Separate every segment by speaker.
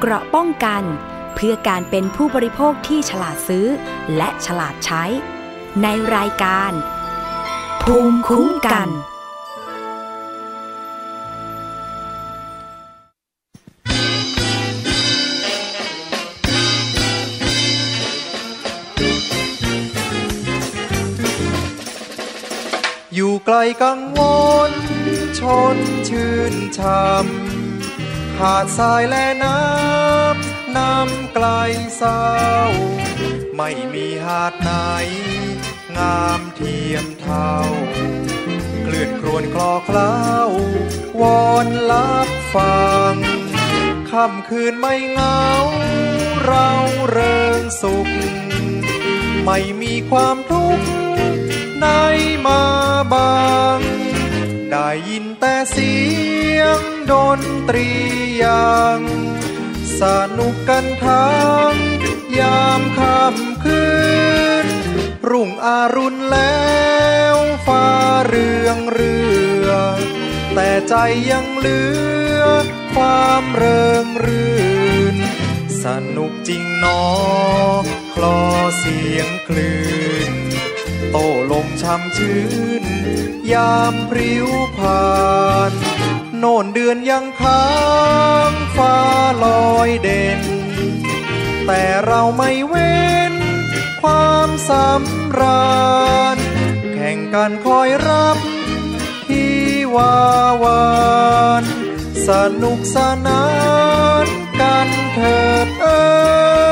Speaker 1: เกราะป้องกัน เพื่อการเป็นผู้บริโภคที่ฉลาดซื้อ และฉลาดใช้ ในรายการ ภูมิคุ้มกัน
Speaker 2: อยู่ไกลกังวล ชนชื่นช่ำ หาดทรายและน้ำน้ำไกลเศร้า ไม่มีหาดไหน งามเทียมเท่าเคลื่อนครวนคลอเคล้าวอนลับฟังค่ำคืนไม่เงา เราเริงสุข ไม่มีความทุกข์ในมาบาง ได้ยินแต่เสียง ดนตรียังสนุกกันทั้งยามค่ำคืน รุ่งอรุณแล้วฟ้าเรืองเรือ แต่ใจยังเหลือ ความเริงรื่น สนุกจริงหนอ คลอเสียงคลื่น โตลมช่ำชื้น ยามพริ้วผ่าน โน่นเดือนยังค้างฟ้าลอยเด่น แต่เราไม่เว้น ความสำราญ แข่งกันคอยรับที่วาวาน สนุกสนานกันเถิดเอ้ย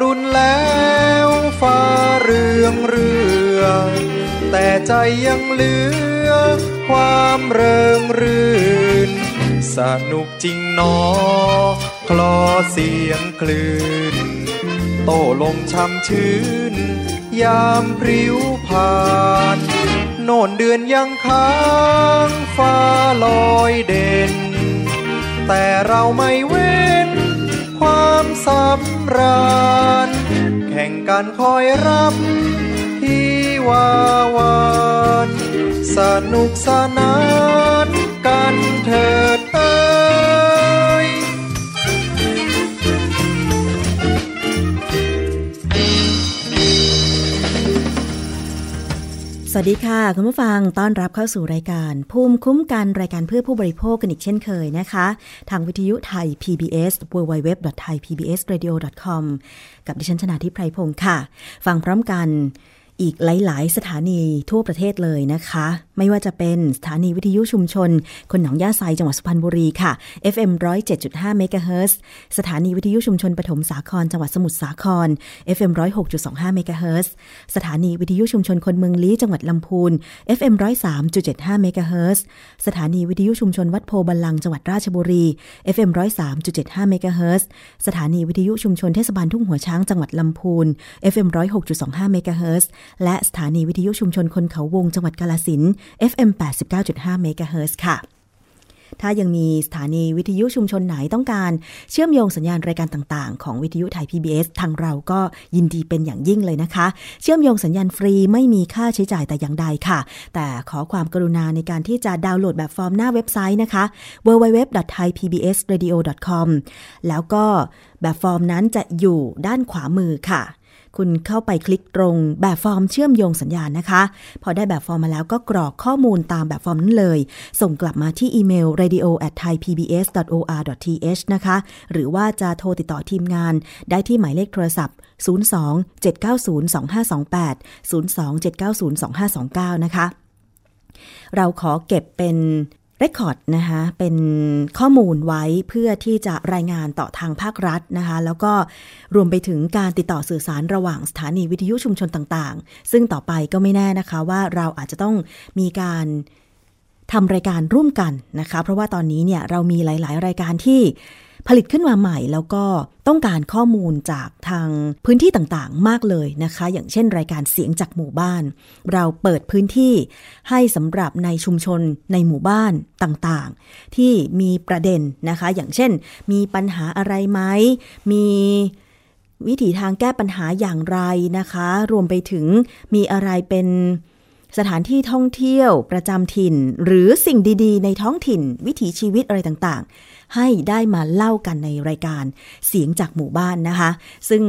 Speaker 2: รุ่งอารุณแล้วฟ้าเรืองเรือ แต่ใจยังเหลือ ความเริงรื่น สนุกจริงหนอ คลอเสียงคลื่น โตลมช่ำชื้น ยามพริ้วผ่านโน่นเดือนยังค้างฟ้าลอยเด่น แต่เราไม่เว้น ความสำราญแข่งกันคอยรับที่วาวานสนุกสนาน
Speaker 3: วัสดีค่ะ คุณผู้ฟังต้อนรับเข้าสู่รายการ ภูมิคุ้มกันรายการเพื่อผู้บริโภคกันอีกเช่นเคยนะคะ ทางวิทยุไทย PBS www.thaipbsradio.com กับดิฉันชนาทิพไพรพงศ์ค่ะ ฟังพร้อมกันอีกหลาย ๆ สถานีทั่วประเทศเลยนะคะ ไม่ว่าจะเป็นสถานีวิทยุชุมชน คนหนองย่าไซจังหวัดสุพรรณบุรีค่ะ FM 107.5เมกะเฮิรตซ์สถานีวิทยุชุมชนปฐมสาครจังหวัดสมุทรสาคร FM 106.25เมกะเฮิรตซ์สถานีวิทยุชุมชนคนเมืองลี้จังหวัดลำพูน FM 103.75เมกะเฮิรตซ์สถานีวิทยุชุมชนวัดโพธิ์บัลลังก์จังหวัดราชบุรี FM 103.75เมกะเฮิรตซ์สถานีวิทยุชุมชนเทศบาลทุ่งหัวช้างจังหวัดลำพูน FM 106.25เมกะเฮิรตซ์และสถานีวิทยุชุมชนคนเขาวงจังหวัดกาฬสินธุ์ FM 89.5เมกะเฮิรตซ์ค่ะ ถ้ายังมีสถานีวิทยุชุมชนไหนต้องการเชื่อมโยงสัญญาณรายการต่างๆ ของวิทยุไทย PBS ทางเราก็ยินดีเป็นอย่างยิ่งเลยนะคะ เชื่อมโยงสัญญาณฟรีไม่มีค่าใช้จ่ายแต่อย่างใดค่ะ แต่ขอความกรุณาในการที่จะดาวน์โหลดแบบฟอร์มหน้าเว็บไซต์นะคะ www.thaipbsradio.com แล้วก็แบบฟอร์มนั้นจะอยู่ด้านขวามือค่ะ คุณเข้าไปคลิกตรงแบบฟอร์มเชื่อมโยงสัญญาณนะคะ พอได้แบบฟอร์มมาแล้วก็กรอกข้อมูลตามแบบฟอร์มนั้นเลย ส่งกลับมาที่อีเมล radio at thaipbs.or.th นะคะ หรือว่าจะโทรติดต่อทีมงาน ได้ที่หมายเลขโทรศัพท์ 02 790 2528 02 790 2529 นะคะเราขอเก็บเป็น เรคคอร์ดนะคะเป็นข้อมูลไว้เพื่อที่จะรายงานต่อทางภาครัฐนะคะแล้วก็รวมไปถึงการติดต่อสื่อสารระหว่างสถานีวิทยุชุมชนต่างๆ ซึ่งต่อไปก็ไม่แน่นะคะว่าเราอาจจะต้องมีการทำรายการร่วมกันนะคะ เพราะว่าตอนนี้เนี่ยเรามีหลาย ๆ รายการที่ ผลิตขึ้นมาใหม่แล้วก็ต้องการข้อมูลจากทางพื้นที่ต่างๆ มากเลยนะคะ อย่างเช่นรายการเสียงจากหมู่บ้าน เราเปิดพื้นที่ให้สำหรับในชุมชนในหมู่บ้านต่างๆ ที่มีประเด็นนะคะ อย่างเช่น มีปัญหาอะไรไหมมีวิถีทางแก้ปัญหาอย่างไรนะคะ รวมไปถึงมีอะไรเป็นสถานที่ท่องเที่ยวประจำถิ่น หรือสิ่งดีๆ ในท้องถิ่นวิถีชีวิตอะไรต่างๆ ให้ได้มาเล่ากันในรายการเสียงจากหมู่บ้านนะคะ ซึ่ง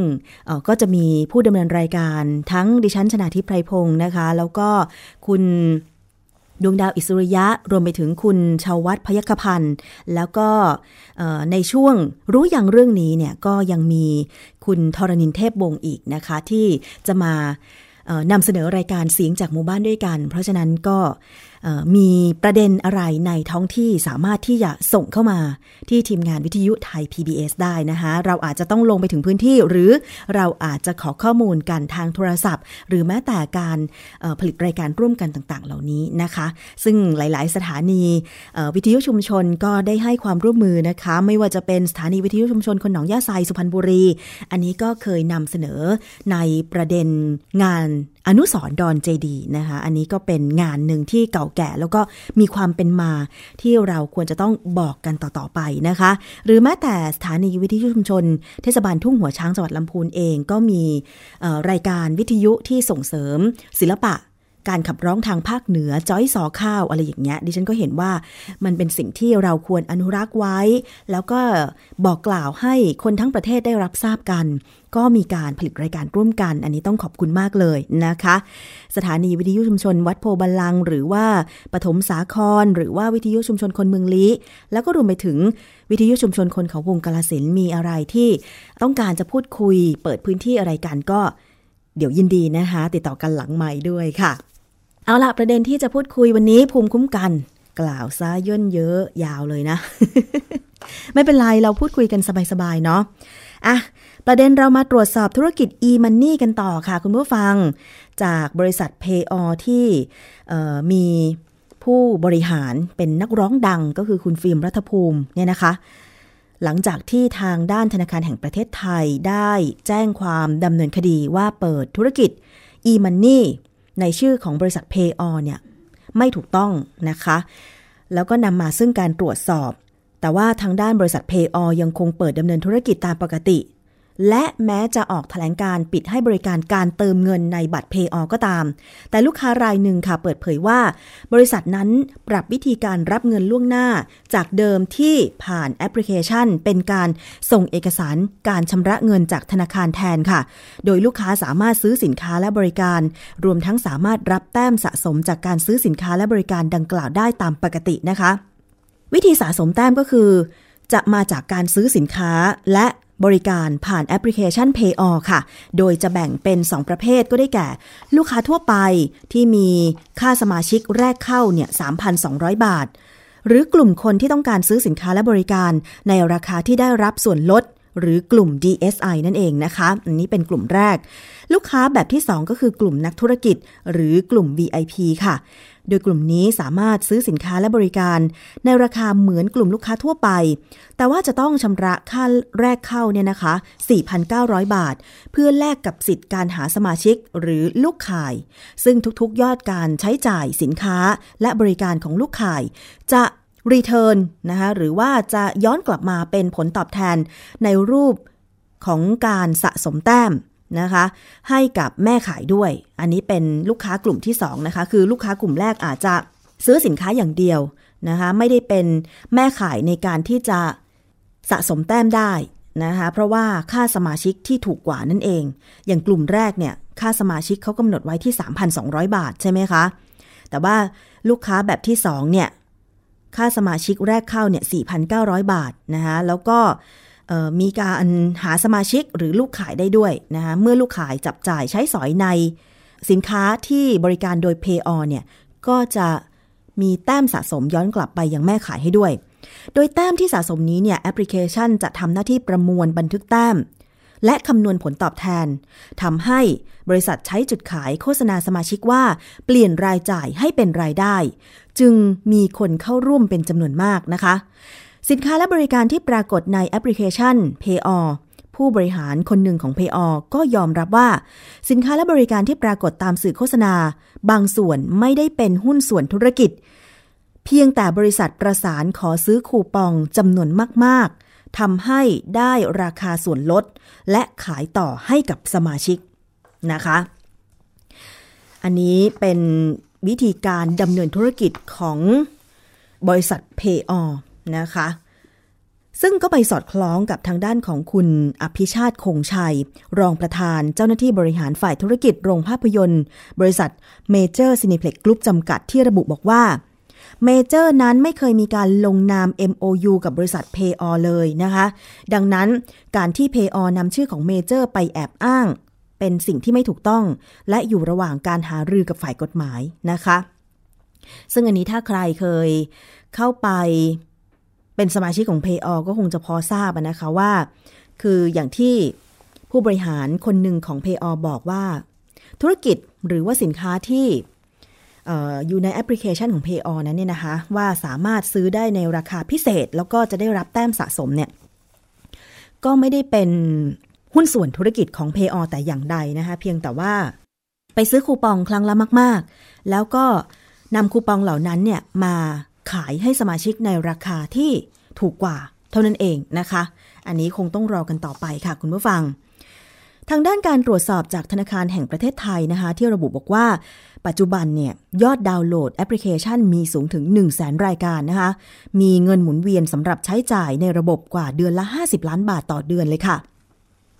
Speaker 3: ก็จะมีผู้ดำเนินรายการทั้งดิฉันชนาทิพไพรพงศ์นะคะ แล้วก็คุณดวงดาวอิสุริยะรวมไปถึงคุณชาววัดพยคพันธ์แล้วก็ในช่วงรู้อย่างเรื่องนี้เนี่ยก็ยังมีคุณทรณินเทพวงศ์อีกนะคะ ที่จะมานำเสนอรายการเสียงจากหมู่บ้านด้วยกัน เพราะฉะนั้นก็ มีประเด็นอะไรในท้องที่สามารถที่จะส่งเข้ามาที่ทีมงานวิทยุไทย PBS ได้นะคะ เราอาจจะต้องลงไปถึงพื้นที่ หรือเราอาจจะขอข้อมูลกันทางโทรศัพท์ หรือแม้แต่การผลิตรายการร่วมกันต่างๆ เหล่านี้นะคะ ซึ่งหลาย ๆ สถานีวิทยุชุมชนก็ได้ให้ความร่วมมือนะคะ ไม่ว่าจะเป็นสถานีวิทยุชุมชนคนหนองยาไซสุพรรณบุรี อันนี้ก็เคยนำเสนอในประเด็นงานอนุสรดอนเจดีนะคะ อันนี้ก็เป็นงานหนึ่งที่เก่าแก่แล้วก็มีความเป็นมาที่เราควรจะต้องบอกกันต่อ ๆ ไปนะคะ หรือแม้แต่สถานีวิทยุชุมชน เทศบาลทุ่งหัวช้างจังหวัดลำพูนเองก็มีรายการวิทยุที่ส่งเสริม ศิลปะการขับร้องทางภาคเหนือจ้อยสอข้าวอะไรอย่างเงี้ยดิฉันก็เห็นว่ามันเป็นสิ่งที่เราควรอนุรักษ์ไว้ แล้วก็บอกกล่าวให้คนทั้งประเทศได้รับทราบกัน ก็มีการผลิตรายการร่วมกัน อันนี้ต้องขอบคุณมากเลยนะคะ สถานีวิทยุชุมชนวัดโพบัลลัง หรือว่าปฐมสาคร หรือว่าวิทยุชุมชนคนเมืองลี้ แล้วก็รวมไปถึงวิทยุชุมชนคนเขาวงกาลสินมีอะไรที่ต้องการจะพูดคุย เปิดพื้นที่อะไรกันก็ เดี๋ยวยินดีนะคะ ติดต่อกันหลังใหม่ด้วยค่ะ เอาละประเด็นที่จะพูดคุยวันนี้ภูมิคุ้มกัน กล่าวซะย่นเยอะยาวเลยนะ ไม่เป็นไรเราพูดคุยกันสบายๆเนาะอะ ประเด็นเรามาตรวจสอบธุรกิจ e-money กันต่อค่ะคุณผู้ฟัง จากบริษัท Payor ที่มีผู้บริหารเป็นนักร้องดังก็คือคุณฟิล์มรัฐภูมิเนี่ยนะคะ หลังจากที่ทางด้านธนาคารแห่งประเทศไทยได้แจ้งความดำเนินคดีว่าเปิดธุรกิจ e-money ในชื่อของบริษัท Payor เนี่ยไม่ถูกต้องนะคะ แล้วก็นำมาซึ่งการตรวจสอบ แต่ว่าทางด้านบริษัท Payor ยังคงเปิดดำเนินธุรกิจตามปกติ และแม้จะออกแถลงการปิดให้บริการการเติมเงินในบัตร Pay อก็ตาม แต่ลูกค้ารายหนึ่งค่ะเปิดเผยว่า บริษัทนั้นปรับวิธีการรับเงินล่วงหน้า จากเดิมที่ผ่านแอปพลิเคชัน เป็นการส่งเอกสารการชำระเงินจากธนาคารแทนค่ะ โดยลูกค้าสามารถซื้อสินค้าและบริการ รวมทั้งสามารถรับแต้มสะสมจากการซื้อสินค้าและบริการดังกล่าวได้ตามปกตินะคะ วิธีสะสมแต้มก็คือ จะมาจากการซื้อสินค้าและ บริการผ่านแอปพลิเคชัน Payor ค่ะ โดยจะแบ่งเป็น 2 ประเภทก็ได้แก่ ลูกค้าทั่วไปที่มีค่าสมาชิกแรกเข้าเนี่ย3,200 บาท หรือกลุ่มคนที่ต้องการซื้อสินค้าและบริการในราคาที่ได้รับส่วนลด หรือกลุ่ม DSI นั่นเองนะคะ อันนี้เป็นกลุ่มแรก ลูกค้าแบบที่ 2 ก็คือกลุ่มนักธุรกิจ หรือกลุ่ม VIP ค่ะ โดยกลุ่มนี้สามารถซื้อสินค้าและบริการ ในราคาเหมือนกลุ่มลูกค้าทั่วไป แต่ว่าจะต้องชำระค่าแรกเข้าเนี่ยนะคะ 4,900 บาท เพื่อแลกกับสิทธิ์การหาสมาชิกหรือลูกข่าย ซึ่งทุกๆยอดการใช้จ่ายสินค้าและบริการของลูกข่าย จะ รีเทิร์นนะคะหรือว่าจะย้อนกลับมาเป็นผลตอบแทนในรูปของการสะสมแต้มนะคะ ให้กับแม่ขายด้วย อันนี้เป็นลูกค้ากลุ่มที่2นะคะคือลูกค้ากลุ่มแรกอาจจะซื้อสินค้าอย่างเดียวนะคะไม่ได้เป็นแม่ขายในการที่จะสะสมแต้มได้นะคะเพราะว่าค่าสมาชิกที่ถูกกว่านั่นเอง อย่างกลุ่มแรกเนี่ยค่าสมาชิกเขากำหนดไว้ที่ 3,200 บาทใช่ไหมคะ แต่ว่าลูกค้าแบบที่2เนี่ย ค่าสมาชิกแรกเข้าเนี่ย 4,900 บาทนะคะแล้วก็มีการหาสมาชิกหรือลูกขายได้ด้วยนะคะเมื่อลูกขายจับจ่ายใช้สอยในสินค้าที่บริการโดย Pay On เนี่ย ก็จะมีแต้มสะสมย้อนกลับไปยังแม่ขายให้ด้วย โดยแต้มที่สะสมนี้เนี่ยแอปพลิเคชันจะทำหน้าที่ประมวลบันทึกแต้ม และคำนวณผลตอบแทนทำให้บริษัทใช้จุดขายโฆษณาสมาชิกว่า เปลี่ยนรายจ่ายให้เป็นรายได้ จึงมีคนเข้าร่วมเป็นจำนวนมากนะคะ สินค้าและบริการที่ปรากฏในแอปพลิเคชัน Payor ผู้บริหารคนหนึ่งของ Payor ก็ยอมรับว่า สินค้าและบริการที่ปรากฏตามสื่อโฆษณา บางส่วนไม่ได้เป็นหุ้นส่วนธุรกิจ เพียงแต่บริษัทประสานขอซื้อคูปองจำนวนมากๆ ทำให้ได้ราคาส่วนลด และขายต่อให้กับสมาชิกนะคะ อันนี้เป็นวิธีการดำเนินธุรกิจของบริษัท Payor นะคะ ซึ่งก็ไปสอดคล้องกับทางด้านของคุณอภิชาติคงชัย รองประธานเจ้าหน้าที่บริหารฝ่ายธุรกิจโรงภาพยนตร์ บริษัทเมเจอร์ซีนีเพล็กซ์ กรุ้ปจำกัดที่ระบุบอกว่า เมเจอร์นั้นไม่เคยมีการลงนาม MOU กับบริษัท Payor เลยนะคะ ดังนั้นการที่ Payor นำชื่อของเมเจอร์ไปแอบอ้าง เป็นสิ่งที่ไม่ถูกต้อง และอยู่ระหว่างการหารือกับฝ่ายกฎหมายนะคะ ซึ่งอันนี้ถ้าใครเคยเข้าไปเป็นสมาชิกของ Payor ก็คงจะพอทราบนะคะว่า คืออย่างที่ผู้บริหารคนหนึ่งของ Payor บอกว่า ธุรกิจหรือว่าสินค้าที่ อยู่ในแอปพลิเคชันของ Payor นั้นเนี่ยนะคะว่าสามารถซื้อได้ในราคาพิเศษ แล้วก็จะได้รับแต้มสะสมเนี่ยก็ไม่ได้เป็นหุ้นส่วนธุรกิจของ Payor แต่อย่างใดนะคะ เพียงแต่ว่าไปซื้อคูปองครั้งละมาก ๆ แล้วก็นำคูปองเหล่านั้นเนี่ยมาขายให้สมาชิกในราคาที่ถูกกว่าเท่านั้นเองนะคะ อันนี้คงต้องรอกันต่อไปค่ะคุณผู้ฟัง ทางด้านการตรวจสอบจากธนาคารแห่งประเทศไทยนะคะ ที่ระบุบอกว่า ปัจจุบันเนี่ยยอดดาวน์โหลดแอปพลิเคชันมีสูงถึง 1 0 0 0 0แสนรายการนะคะ มีเงินหมุนเวียนสำหรับใช้จ่ายในระบบกว่าเดือนละ 50 ล้านบาทต่อเดือนเลยค่ะ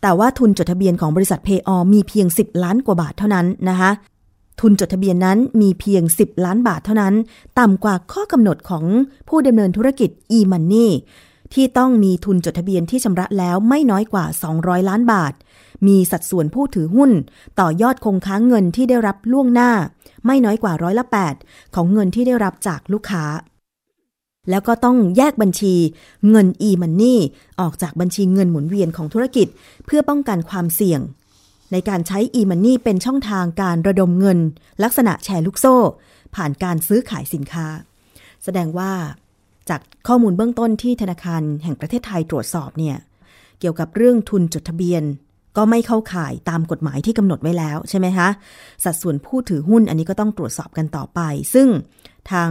Speaker 3: แต่ว่าทุนจดทะเบียนของบริษัทเพย์อมีเพียง 10 ล้านกว่าบาทเท่านั้นนะคะทุนจดทะเบียนนั้นมีเพียง 10 ล้านบาทเท่านั้น ต่ำกว่าข้อกำหนดของผู้ดำเนินธุรกิจ e-money ที่ต้องมีทุนจดทะเบียนที่ชำระแล้วไม่น้อยกว่า 200 ล้านบาท มีสัดส่วนผู้ถือหุ้น ต่อยอดคงค้างเงินที่ได้รับล่วงหน้า ไม่น้อยกว่าร้อยละ 8 ของเงินที่ได้รับจากลูกค้า แล้วก็ต้องแยกบัญชีเงิน e-money ออกจากบัญชีเงินหมุนเวียนของธุรกิจ เพื่อป้องกันความเสี่ยง ในการใช้ e-money เป็นช่องทางการระดมเงิน ลักษณะแชร์ลูกโซ่ ผ่านการซื้อขายสินค้า แสดงว่าจากข้อมูลเบื้องต้นที่ธนาคารแห่งประเทศไทยตรวจสอบเนี่ย เกี่ยวกับเรื่องทุนจดทะเบียน ก็ไม่เข้าข่ายตามกฎหมายที่กำหนดไว้แล้วใช่ไหมคะสัดส่วนผู้ถือหุ้นอันนี้ก็ต้องตรวจสอบกันต่อไป ซึ่งทาง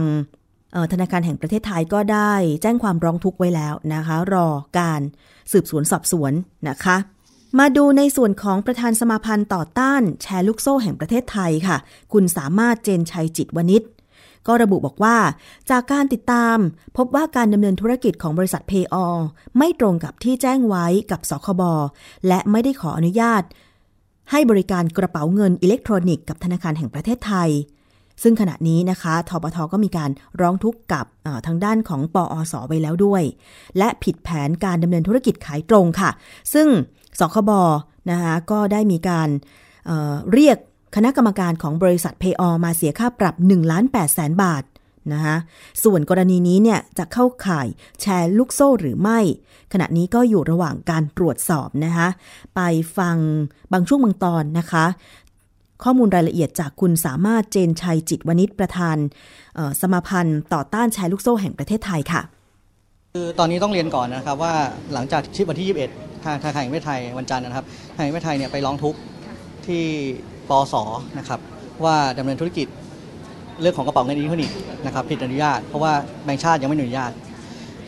Speaker 3: ธนาคารแห่งประเทศไทยก็ได้แจ้งความร้องทุกข์ไว้แล้วนะคะ รอการสืบสวนสอบสวนนะคะ มาดูในส่วนของประธานสมาพันธ์ต่อต้านแชร์ลูกโซ่แห่งประเทศไทยค่ะ คุณสามารถเจนชัยจิตวณิช ก็ระบุบอกว่า จากการติดตามพบว่าการดำเนินธุรกิจของบริษัทเพอไม่ตรงกับที่แจ้งไว้กับสคบและไม่ได้ขออนุญาต ให้บริการกระเป๋าเงินอิเล็กทรอนิกส์กับธนาคารแห่งประเทศไทย ซึ่งขณะนี้นะคะทบทก็มีการร้องทุกข์กับทางด้านของปอสไว้แล้วด้วย และผิดแผนการดำเนินธุรกิจขายตรงค่ะ ซึ่งสคบนะคะก็ได้มีการเเรียก คณะกรรมการของบริษัทเพออมาเสียค่าปรับ1ล้าน8แสนบาทนะคะส่วนกรณีนี้เนี่ยจะเข้าข่ายแชร์ลูกโซ่หรือไม่ ขณะนี้ก็อยู่ระหว่างการตรวจสอบนะคะไปฟังบางช่วงบางตอนนะคะ ข้อมูลรายละเอียดจากคุณสามารถเจนชัยจิตวณิชประธานสมาพันธ์ต่อต้านแชร์ลูกโซ่แห่งประเทศไทยค่ะ
Speaker 4: คือตอนนี้ต้องเรียนก่อนนะครับว่าหลังจากที่วันที่ 21ทางธนาคารแห่งประเทศไทยวันจันทร์นะครับธนาคารแห่งประเทศไทยเนี่ยไปร้องทุกข์ที่ ปสนะครับว่าดำเนินธุรกิจเรื่องของกระเป๋าเงินอิเล็กทรอนิกส์นะครับผิดอนุญาต เพราะว่าแบงค์ชาติยังไม่อนุญาต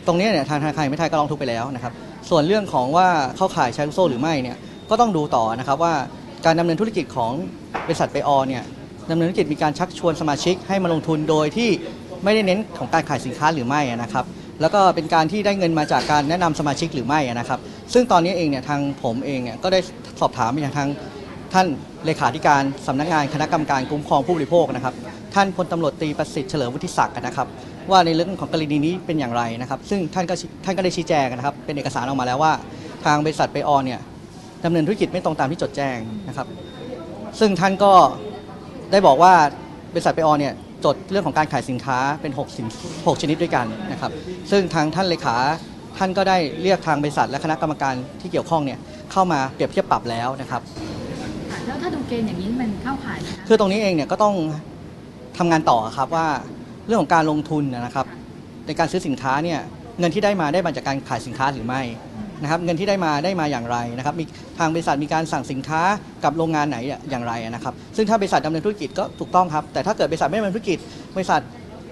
Speaker 4: ตรงนี้เนี่ยทางธนาคารแห่งประเทศไทยก็ร้องทุกข์ไปแล้วนะครับส่วนเรื่องของว่าเข้าข่ายใช้ลูกโซ่หรือไม่เนี่ยก็ต้องดูต่อนะครับว่าการดำเนินธุรกิจของบริษัทไปออเนี่ยดำเนินธุรกิจมีการชักชวนสมาชิกให้มาลงทุนโดยที่ไม่ได้เน้นของการขายสินค้าหรือไม่นะครับแล้วก็เป็นการที่ได้เงินมาจากการแนะนำสมาชิกหรือไม่นะครับ ซึ่งตอนนี้เองเนี่ยทางผมเองเนี่ยก็ได้สอบถามไปยังทาง ท่านเลขาธิการสำนักงานคณะกรรมการคุ้มครองผู้บริโภคนะครับ ท่านพลตำรวจตรีประสิทธิ์เฉลิมวุฒิศักดิ์นะครับ ว่าในเรื่องของกรณีนี้เป็นอย่างไรนะครับ ซึ่งท่านก็ท่านก็ได้ชี้แจงนะครับ เป็นเอกสารออกมาแล้วว่า ทางบริษัทเปออนเนี่ยดำเนินธุรกิจไม่ตรงตามที่จดแจ้งนะครับ ซึ่งท่านก็ได้บอกว่าบริษัทเปออนเนี่ยจดเรื่องของการขายสินค้าเป็น6สิน6ชนิดด้วยกันนะครับ ซึ่งทางท่านเลขาท่านก็ได้เรียกทางบริษัทและคณะกรรมการที่เกี่ยวข้องเนี่ยเข้ามาเปรียบเทียบปรับแล้วนะครับ
Speaker 5: แล้วถ้าดูเกณฑ์อย่างนี้มันเข้าข่ายไหมคะ
Speaker 4: คือตรงนี้เองเนี่ยก็ต้องทำงานต่อครับว่าเรื่องของการลงทุนนะครับ ในการซื้อสินค้าเนี่ยเงินที่ได้มาได้มาจากการขายสินค้าหรือไม่นะครับ เงินที่ได้มาได้มาอย่างไรนะครับ มีทางบริษัทมีการสั่งสินค้ากับโรงงานไหนอย่างไรนะครับ ซึ่งถ้าบริษัทดำเนินธุรกิจก็ถูกต้องครับ แต่ถ้าเกิดบริษัทไม่ดำเนินธุรกิจ บริษัท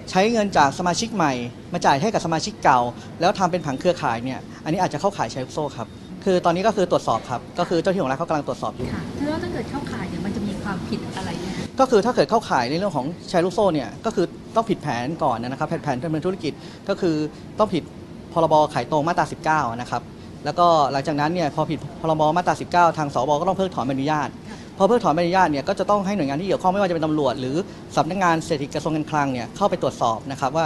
Speaker 4: ใช้เงินจากสมาชิกใหม่ มาจ่ายให้กับสมาชิกเก่า แล้วทำเป็นผังเครือข่ายเนี่ย อันนี้อาจจะเข้าข่ายแชร์ลูกโซ่ครับ คือตอนนี้ก็คือตรวจสอบครับ ก็คือเจ้าที่ของรัฐเขากำลังตรวจสอบอยู่
Speaker 5: ค่ะแล้วถ้าเกิดเข้าข่ายเนี่ยมันจะมีความผิดอะไรไหมคะ
Speaker 4: ก็คือถ้าเกิดเข้าข่ายในเรื่องของแชร์ลูกโซ่เนี่ยก็คือต้องผิดแผนก่อนนะครับแผนแผนดำเนินธุรกิจก็คือต้องผิดพรบขายตรงมาตรา19นะครับแล้วก็หลังจากนั้นเนี่ยพอผิดพรบมาตรา19 ทางสบก็ต้องเพิกถอนใบอนุญาตพอเพิกถอนใบอนุญาตเนี่ยก็จะต้องให้หน่วยงานที่เกี่ยวข้องไม่ว่าจะเป็นตำรวจ หรือสำนักงานเศรษฐกิจกระทรวงการคลังเนี่ยเข้าไปตรวจสอบนะครับว่า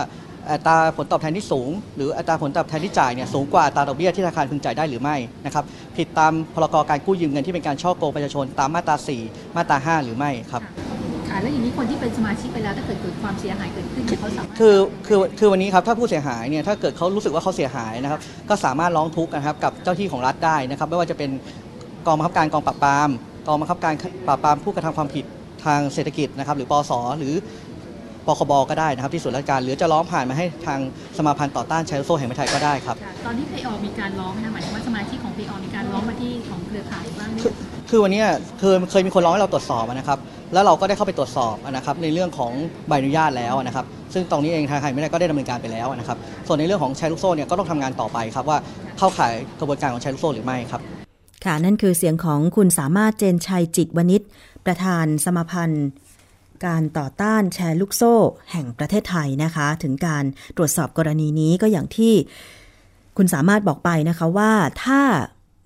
Speaker 4: อัตราผลตอบแทนที่สูง หรืออัตราผลตอบแทนที่จ่ายเนี่ยสูงกว่าอัตราดอกเบี้ยที่ธนาคารพึงจ่ายได้หรือไม่นะครับผิดตามพรกการกู้ยืมเงินที่เป็นการช่อโกงประชาชนตามมาตรา 4 มาตรา 5 หรือไม่ครับ
Speaker 5: ค่ะแล้วอย่างนี้คนที่เป็นสมาชิกไปแล้วถ้าเกิดเกิดความเสียหายเกิดขึ้นเนี่ยเขาสามารถ
Speaker 4: คือคือคือวันนี้ครับถ้าผู้เสียหายเนี่ยถ้าเกิดเขารู้สึกว่าเขาเสียหายนะครับก็สามารถร้องทุกข์นะครับกับเจ้าที่ของรัฐได้นะครับไม่ว่าจะเป็นกองบังคับการกองปราบปรามกองบังคับการปราบปรามผู้กระทำความผิดทางเศรษฐกิจนะครับหรือปสหรือ ปคบก็ได้นะครับที่ส่วนราชการ หรือจะร้องผ่านมาให้ทางสมาพันธ์ต่อต้านแชร์ลูกโซ่แห่งประเทศไทยก็ได้ครับ
Speaker 5: ค่ะตอนที่เพย์อมีการร้องนะคะหมายถึงว่าสมาชิกของเพย์อมีการร้องมาที่ของเครือข่ายบ้างไหม
Speaker 4: คือคือวันนี้คือเคยมีคนร้องให้เราตรวจสอบนะครับ แล้วเราก็ได้เข้าไปตรวจสอบนะครับในเรื่องของใบอนุญาตแล้วนะครับ ซึ่งตรงนี้เองทางไทยไม่ได้ก็ได้ดำเนินการไปแล้วนะครับ ส่วนในเรื่องของแชร์ลูกโซ่เนี่ยก็ต้องทำงานต่อไปครับว่าเข้าข่ายกระบวนการของแชร์ลูกโซ่หรือไม่ครับ
Speaker 3: ค่ะนั่นคือเสียงของคุณสามารถเจนชัยจิตวณิชประธานสมาพันธ์ การต่อต้านแชร์ลูกโซ่แห่งประเทศไทยนะคะ ถึงการตรวจสอบกรณีนี้ก็อย่างที่คุณสามารถบอกไปนะคะว่าถ้า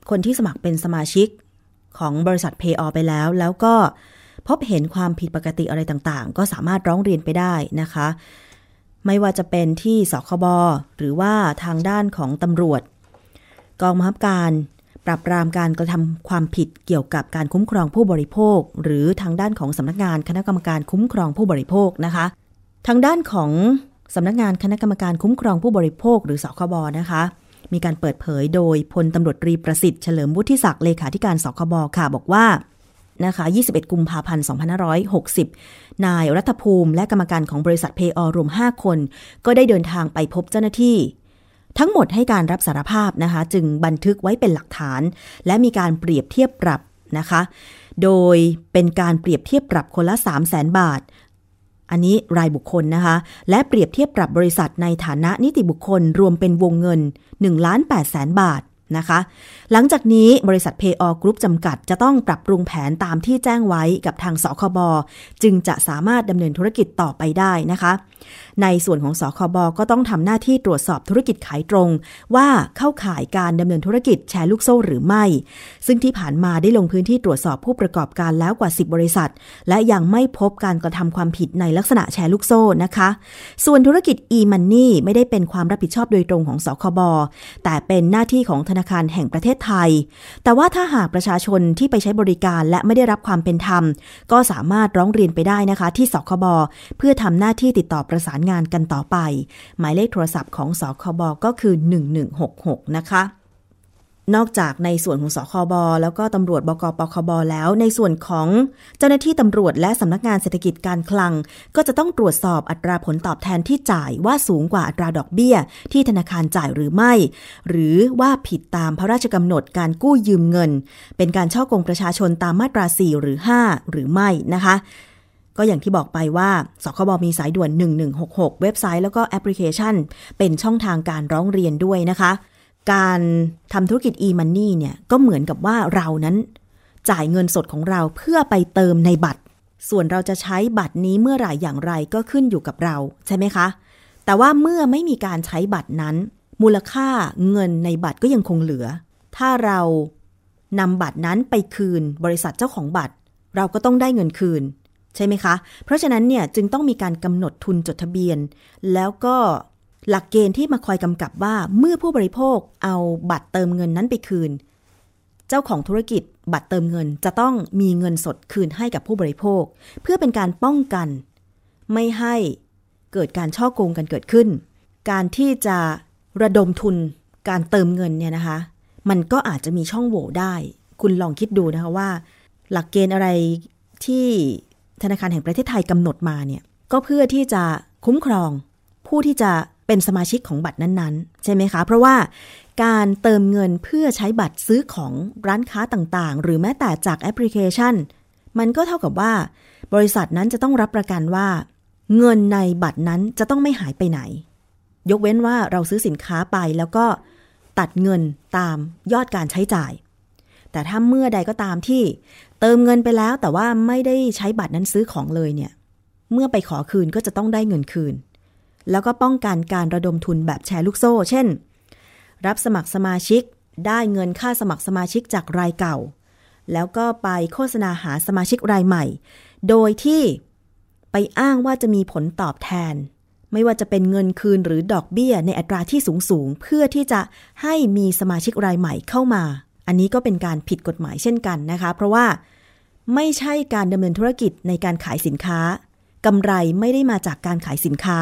Speaker 3: คนที่สมัครเป็นสมาชิกของบริษัทเพย์อไปแล้ว แล้วก็พบเห็นความผิดปกติอะไรต่างๆ ก็สามารถร้องเรียนไปได้นะคะ ไม่ว่าจะเป็นที่สคบหรือว่าทางด้านของตำรวจ กองบังคับการ ปราบปรามการกระทำความผิดเกี่ยวกับการคุ้มครองผู้บริโภค หรือทางด้านของสำนักงานคณะกรรมการคุ้มครองผู้บริโภคนะคะ ทางด้านของสำนักงานคณะกรรมการคุ้มครองผู้บริโภค หรือสคบนะคะ มีการเปิดเผยโดยพลตำรวจตรีประสิทธิ์เฉลิมวุฒิศักดิ์เลขาธิการสคบค่ะ บอกว่านะคะ 21 กุมภาพันธ์ 2560 นายรัฐภูมิและกรรมการของบริษัทเพอรวม 5 คน ก็ได้เดินทางไปพบเจ้าหน้าที่ ทั้งหมดให้การรับสารภาพนะคะ จึงบันทึกไว้เป็นหลักฐาน และมีการเปรียบเทียบปรับนะคะ โดยเป็นการเปรียบเทียบปรับคนละ 3 0 0แสนบาท อันนี้รายบุคคลนะคะ และเปรียบเทียบปรับบริษัทในฐานะนิติบุคคลรวมเป็นวงเงิน1ล้าน8แสนบาทนะคะ หลังจากนี้บริษัท p a y o กรุ๊ปจำกัดจะต้องปรับปรุงแผนตามที่แจ้งไว้กับทางสคบจึงจะสามารถดำเนินธุรกิจต่อไปได้นะคะ ในส่วนของสคบก็ต้องทำหน้าที่ตรวจสอบธุรกิจขายตรง ว่าเข้าข่ายการดำเนินธุรกิจแชร์ลูกโซ่หรือไม่ ซึ่งที่ผ่านมาได้ลงพื้นที่ตรวจสอบผู้ประกอบการแล้วกว่า 10 บริษัท และยังไม่พบการกระทำความผิดในลักษณะแชร์ลูกโซ่นะคะ ส่วนธุรกิจ e-money ไม่ได้เป็นความรับผิดชอบโดยตรงของสคบแต่เป็นหน้าที่ของธนาคารแห่งประเทศไทย แต่ว่าถ้าหากประชาชนที่ไปใช้บริการและไม่ได้รับความเป็นธรรม ก็สามารถร้องเรียนไปได้นะคะ ที่สคบเพื่อทำหน้าที่ติดต่อประสานงานกันต่อไป หมายเลขโทรศัพท์ของสคบก็คือ 1166 นะคะนอกจากในส่วนของสคบแล้วก็ตำรวจบกปคบแล้ว ในส่วนของเจ้าหน้าที่ตำรวจและสำนักงานเศรษฐกิจการคลัง ก็จะต้องตรวจสอบอัตราผลตอบแทนที่จ่ายว่าสูงกว่าอัตราดอกเบี้ย ที่ธนาคารจ่ายหรือไม่ หรือว่าผิดตามพระราชกำหนดการกู้ยืมเงิน เป็นการช่อกงประชาชนตามมาตรา 4 หรือ 5 หรือไม่นะคะ ก็อย่างที่บอกไปว่าสคบมีสายด่วน 1166 เว็บไซต์แล้วก็แอปพลิเคชัน เป็นช่องทางการร้องเรียนด้วยนะคะ การทำธุรกิจ e-money เนี่ยก็เหมือนกับว่าเรานั้น จ่ายเงินสดของเราเพื่อไปเติมในบัตร ส่วนเราจะใช้บัตรนี้เมื่อไหร่อย่างไรก็ขึ้นอยู่กับเราใช่ไหมคะ แต่ว่าเมื่อไม่มีการใช้บัตรนั้น มูลค่าเงินในบัตรก็ยังคงเหลือ ถ้าเรานำบัตรนั้นไปคืนบริษัทเจ้าของบัตร เราก็ต้องได้เงินคืน ใช่ไหมคะ เพราะฉะนั้นเนี่ยจึงต้องมีการกำหนดทุนจดทะเบียน แล้วก็หลักเกณฑ์ที่มาคอยกำกับว่าเมื่อผู้บริโภคเอาบัตรเติมเงินนั้นไปคืน เจ้าของธุรกิจบัตรเติมเงินจะต้องมีเงินสดคืนให้กับผู้บริโภค เพื่อเป็นการป้องกัน ไม่ให้เกิดการช่อโกงกันเกิดขึ้น การที่จะระดมทุนการเติมเงินเนี่ยนะคะ มันก็อาจจะมีช่องโหว่ได้ คุณลองคิดดูนะคะว่า หลักเกณฑ์อะไรที่ ธนาคารแห่งประเทศไทยกำหนดมาเนี่ยก็เพื่อที่จะคุ้มครอง ผู้ที่จะเป็นสมาชิกของบัตรนั้นๆ ใช่ไหมคะ เพราะว่าการเติมเงินเพื่อใช้บัตรซื้อของร้านค้าต่างๆ หรือแม้แต่จากแอปพลิเคชัน มันก็เท่ากับว่า บริษัทนั้นจะต้องรับประกันว่า เงินในบัตรนั้นจะต้องไม่หายไปไหน ยกเว้นว่าเราซื้อสินค้าไปแล้วก็ตัดเงินตามยอดการใช้จ่าย แต่ถ้าเมื่อใดก็ตามที่ เติมเงินไปแล้วแต่ว่าไม่ได้ใช้บัตรนั้นซื้อของเลยเนี่ย เมื่อไปขอคืนก็จะต้องได้เงินคืน แล้วก็ป้องกันการระดมทุนแบบแชร์ลูกโซ่ เช่น รับสมัครสมาชิก ได้เงินค่าสมัครสมาชิกจากรายเก่า แล้วก็ไปโฆษณาหาสมาชิกรายใหม่ โดยที่ไปอ้างว่าจะมีผลตอบแทน ไม่ว่าจะเป็นเงินคืนหรือดอกเบี้ยในอัตราที่สูงสูงเพื่อที่จะให้มีสมาชิกรายใหม่เข้ามา อันนี้ก็เป็นการผิดกฎหมายเช่นกันนะคะ เพราะว่าไม่ใช่การดำเนินธุรกิจในการขายสินค้ากำไรไม่ได้มาจากการขายสินค้า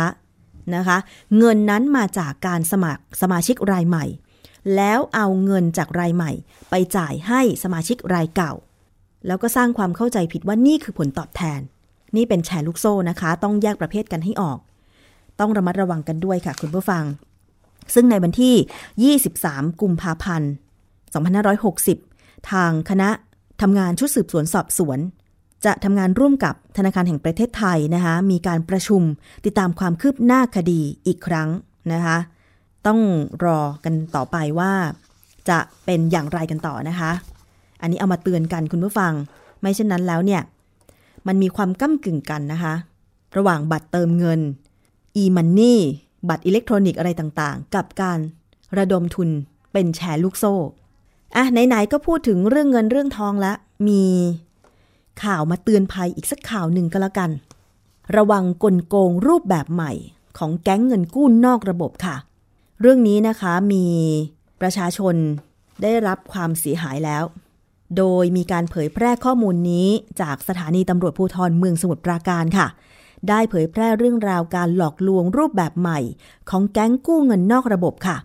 Speaker 3: นะคะ เงินนั้นมาจากการสมัครสมาชิกรายใหม่ แล้วเอาเงินจากรายใหม่ ไปจ่ายให้สมาชิกรายเก่า แล้วก็สร้างความเข้าใจผิดว่านี่คือผลตอบแทน นี่เป็นแชร์ลูกโซ่นะคะ ต้องแยกประเภทกันให้ออก ต้องระมัดระวังกันด้วยค่ะคุณผู้ฟัง ซึ่งในวันที่ 23 กุมภาพันธ์ 2560 ทางคณะทำงานชุดสืบสวนสอบสวน จะทำงานร่วมกับธนาคารแห่งประเทศไทยนะคะมีการประชุมติดตามความคืบหน้าคดีอีกครั้งนะคะต้องรอกันต่อไปว่า จะเป็นอย่างไรกันต่อนะคะ อันนี้เอามาเตือนกันคุณผู้ฟัง ไม่เช่นนั้นแล้วเนี่ย มันมีความก้ากึ่งกันนะคะ ระหว่างบัตรเติมเงิน e-money บัตรอิเล็กทรอนิกส์อะไรต่างๆ กับการระดมทุนเป็นแชร์ลูกโซ่ อะไหนๆก็พูดถึงเรื่องเงินเรื่องทองแล้วมีข่าวมาเตือนภัยอีกสักข่าวหนึ่งก็แล้วกัน ระวังกลโกงรูปแบบใหม่ของแก๊งเงินกู้นอกระบบค่ะ เรื่องนี้นะคะมีประชาชนได้รับความเสียหายแล้ว โดยมีการเผยแพร่ข้อมูลนี้จากสถานีตำรวจภูธรเมืองสมุทรปราการค่ะ ได้เผยแพร่เรื่องราวการหลอกลวงรูปแบบใหม่ ของแก๊งกู้เงินนอกระบบค่ะ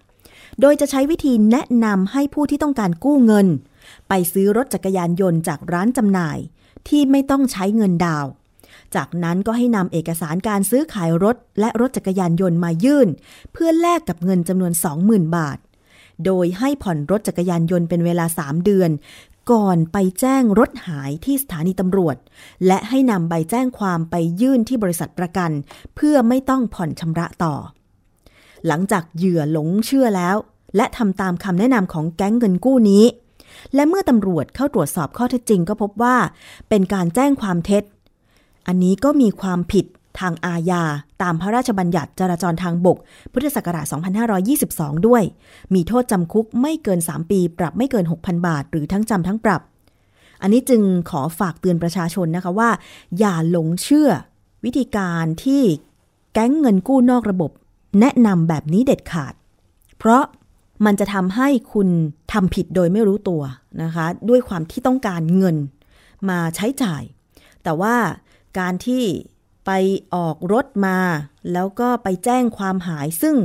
Speaker 3: โดยจะใช้วิธีแนะนำให้ผู้ที่ต้องการกู้เงิน ไปซื้อรถจักรยานยนต์จากร้านจำหน่าย ที่ไม่ต้องใช้เงินดาว จากนั้นก็ให้นำเอกสารการซื้อขายรถ และรถจักรยานยนต์มายื่น เพื่อแลกกับเงินจำนวน 20,000 บาท โดยให้ผ่อนรถจักรยานยนต์เป็นเวลา 3 เดือนก่อนไปแจ้งรถหายที่สถานีตำรวจ และให้นำใบแจ้งความไปยื่นที่บริษัทประกัน เพื่อไม่ต้องผ่อนชำระต่อ หลังจากเหยื่อหลงเชื่อแล้ว และทำตามคำแนะนำของแก๊งเงินกู้นี้ และเมื่อตำรวจเข้าตรวจสอบข้อเท็จจริงก็พบว่า เป็นการแจ้งความเท็จ อันนี้ก็มีความผิดทางอาญาตามพระราชบัญญัติจราจรทางบก พุทธศักราช 2522 ด้วย มีโทษจำคุกไม่เกิน 3 ปี ปรับไม่เกิน 6,000 บาท หรือทั้งจำทั้งปรับ อันนี้จึงขอฝากเตือนประชาชนนะคะว่า อย่าหลงเชื่อ วิธีการที่แก๊งเงินกู้นอกระบบ แนะนำแบบนี้เด็ดขาด เพราะมันจะทำให้คุณทำผิดโดยไม่รู้ตัวนะคะ ด้วยความที่ต้องการเงินมาใช้จ่าย แต่ว่าการที่ไปออกรถมา แล้วก็ไปแจ้งความหายซึ่ง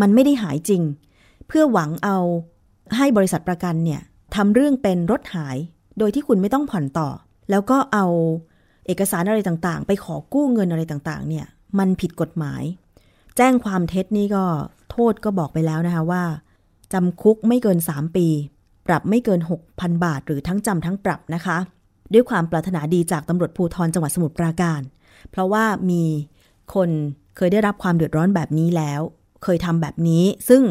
Speaker 3: มันไม่ได้หายจริง เพื่อหวังเอาให้บริษัทประกันเนี่ยทำเรื่องเป็นรถหาย โดยที่คุณไม่ต้องผ่อนต่อ แล้วก็เอาเอกสารอะไรต่างๆ ไปขอกู้เงินอะไรต่างๆ เนี่ย มันผิดกฎหมาย แจ้งความเท็จนี่ก็โทษก็บอกไปแล้วนะคะว่าจำคุกไม่เกิน 3 ปี ปรับไม่เกิน 6,000 บาท หรือทั้งจำทั้งปรับนะคะ ด้วยความปรารถนาดีจากตำรวจภูธรจังหวัดสมุทรปราการ เพราะว่ามีคนเคยได้รับความเดือดร้อนแบบนี้แล้ว เคยทำแบบนี้ ซึ่ง